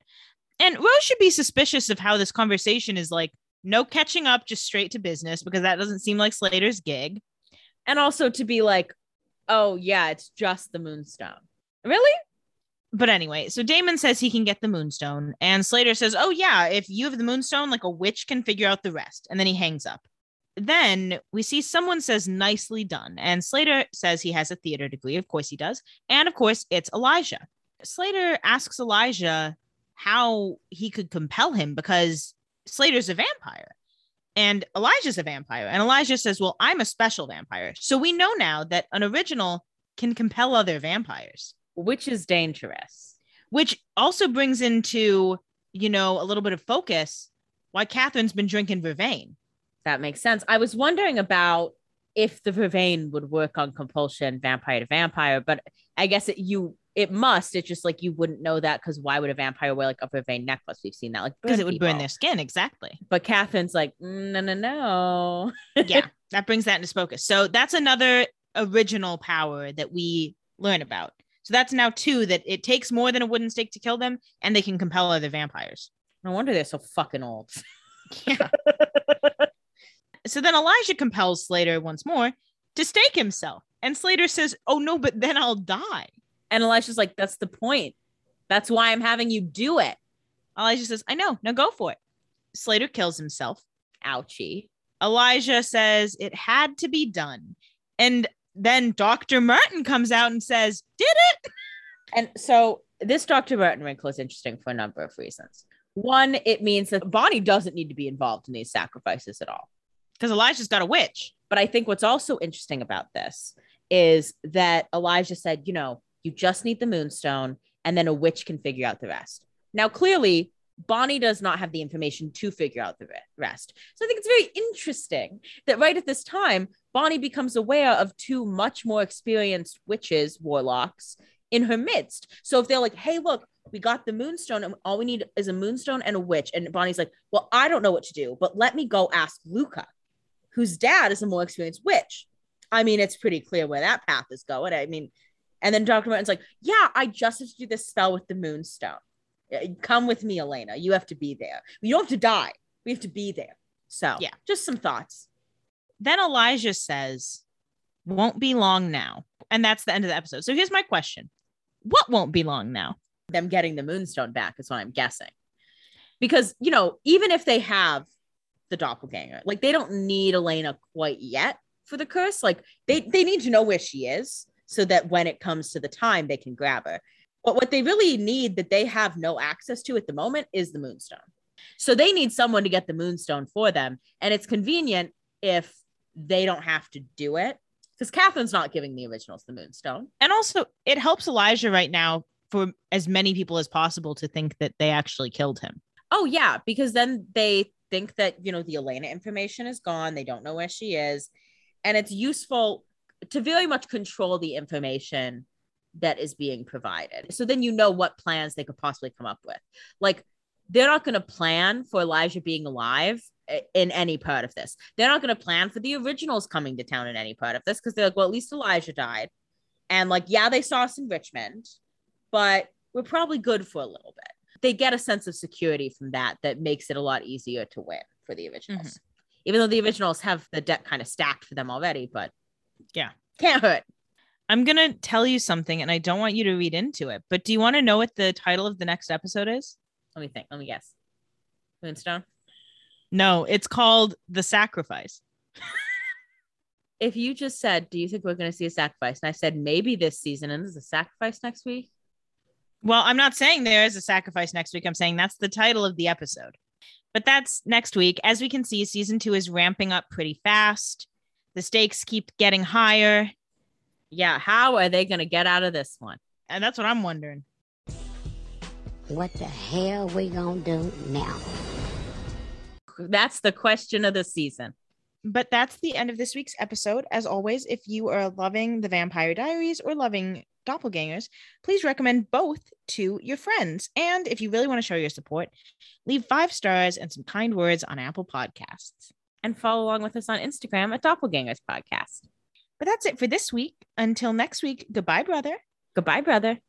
And Rose should be suspicious of how this conversation is like, no catching up, just straight to business, because that doesn't seem like Slater's gig. And also to be like, "Oh yeah, it's just the Moonstone." Really? But anyway, so Damon says he can get the moonstone, and Slater says, Oh, yeah, if you have the moonstone, like a witch can figure out the rest. And then he hangs up. Then we see someone says, Nicely done. And Slater says he has a theater degree. Of course he does. And of course, it's Elijah. Slater asks Elijah how he could compel him because Slater's a vampire and Elijah's a vampire. And Elijah says, Well, I'm a special vampire. So we know now that an original can compel other vampires Which is dangerous. which also brings into you know a little bit of focus why katherine's been drinking vervain That makes sense. I was wondering about if the vervain would work on compulsion, vampire to vampire, but I guess it you it must. It's just like you wouldn't know that because why would a vampire wear like a vervain necklace? We've seen that like because it would burn their skin exactly But Katherine's like, "Mm, no, no, no. yeah that brings that into focus so that's another original power that we learn about so that's now two that it takes more than a wooden stake to kill them and they can compel other vampires No wonder they're so fucking old. yeah so then elijah compels slater once more to stake himself and slater says oh no but then i'll die And Elijah's like, that's the point. That's why I'm having you do it. elijah says i know now go for it slater kills himself Ouchie. Elijah says it had to be done. And then Dr. Martin comes out and says, Did it? And so this Dr. Martin wrinkle is interesting for a number of reasons. One, it means that Bonnie doesn't need to be involved in these sacrifices at all. Because Elijah's got a witch. But I think what's also interesting about this is that Elijah said, you know, you just need the moonstone and then a witch can figure out the rest. Now, clearly, Bonnie does not have the information to figure out the rest. So I think it's very interesting that right at this time, Bonnie becomes aware of two much more experienced witches, warlocks in her midst. So if they're like, hey, look, we got the moonstone and all we need is a moonstone and a witch. And Bonnie's like, well, I don't know what to do, but let me go ask Luca, whose dad is a more experienced witch. I mean, it's pretty clear where that path is going. I mean, and then Dr. Martin's like, yeah, I just have to do this spell with the moonstone. Uh, Come with me, Elena. You have to be there. You don't have to die. We have to be there. So, Yeah. just some thoughts. Then Elijah says, Won't be long now. And that's the end of the episode. So here's my question What won't be long now? Them getting the moonstone back is what I'm guessing. Because, you know, even if they have the doppelganger, like they don't need Elena quite yet for the curse. Like they, they need to know where she is so that when it comes to the time, they can grab her. But what they really need that they have no access to at the moment is the moonstone. So they need someone to get the moonstone for them. And it's convenient if they don't have to do it because Katherine's not giving the originals the moonstone. And also, it helps Elijah right now for as many people as possible to think that they actually killed him. Oh yeah, because then they think that you know the Elena information is gone. They don't know where she is, and it's useful to very much control the information that is being provided. So then you know what plans they could possibly come up with. Like they're not going to plan for Elijah being alive in any part of this. They're not going to plan for the originals coming to town in any part of this because they're like, well, at least Elijah died, and like yeah, they saw us in Richmond, but we're probably good for a little bit they get a sense of security from that that makes it a lot easier to win for the originals. Mm-hmm. Even though the originals have the deck kind of stacked for them already, but Yeah. can't hurt. I'm going to tell you something, and I don't want you to read into it, but do you want to know what the title of the next episode is? Let me think. Let me guess. Moonstone. No, it's called The Sacrifice. If you just said, "Do you think we're going to see a sacrifice?" and I said maybe this season, and there's a sacrifice next week, Well, I'm not saying there is a sacrifice next week. I'm saying that's the title of the episode. But that's next week. As we can see, season two is ramping up pretty fast. The stakes keep getting higher. Yeah, how are they going to get out of this one? And that's what I'm wondering. What the hell we gonna do now? That's the question of the season. But that's the end of this week's episode. As always, if you are loving the Vampire Diaries or loving Doppelgangers, please recommend both to your friends. And if you really want to show your support, leave five stars and some kind words on Apple Podcasts. And follow along with us on Instagram at Doppelgangers Podcast. But that's it for this week. Until next week, goodbye, brother. Goodbye, brother.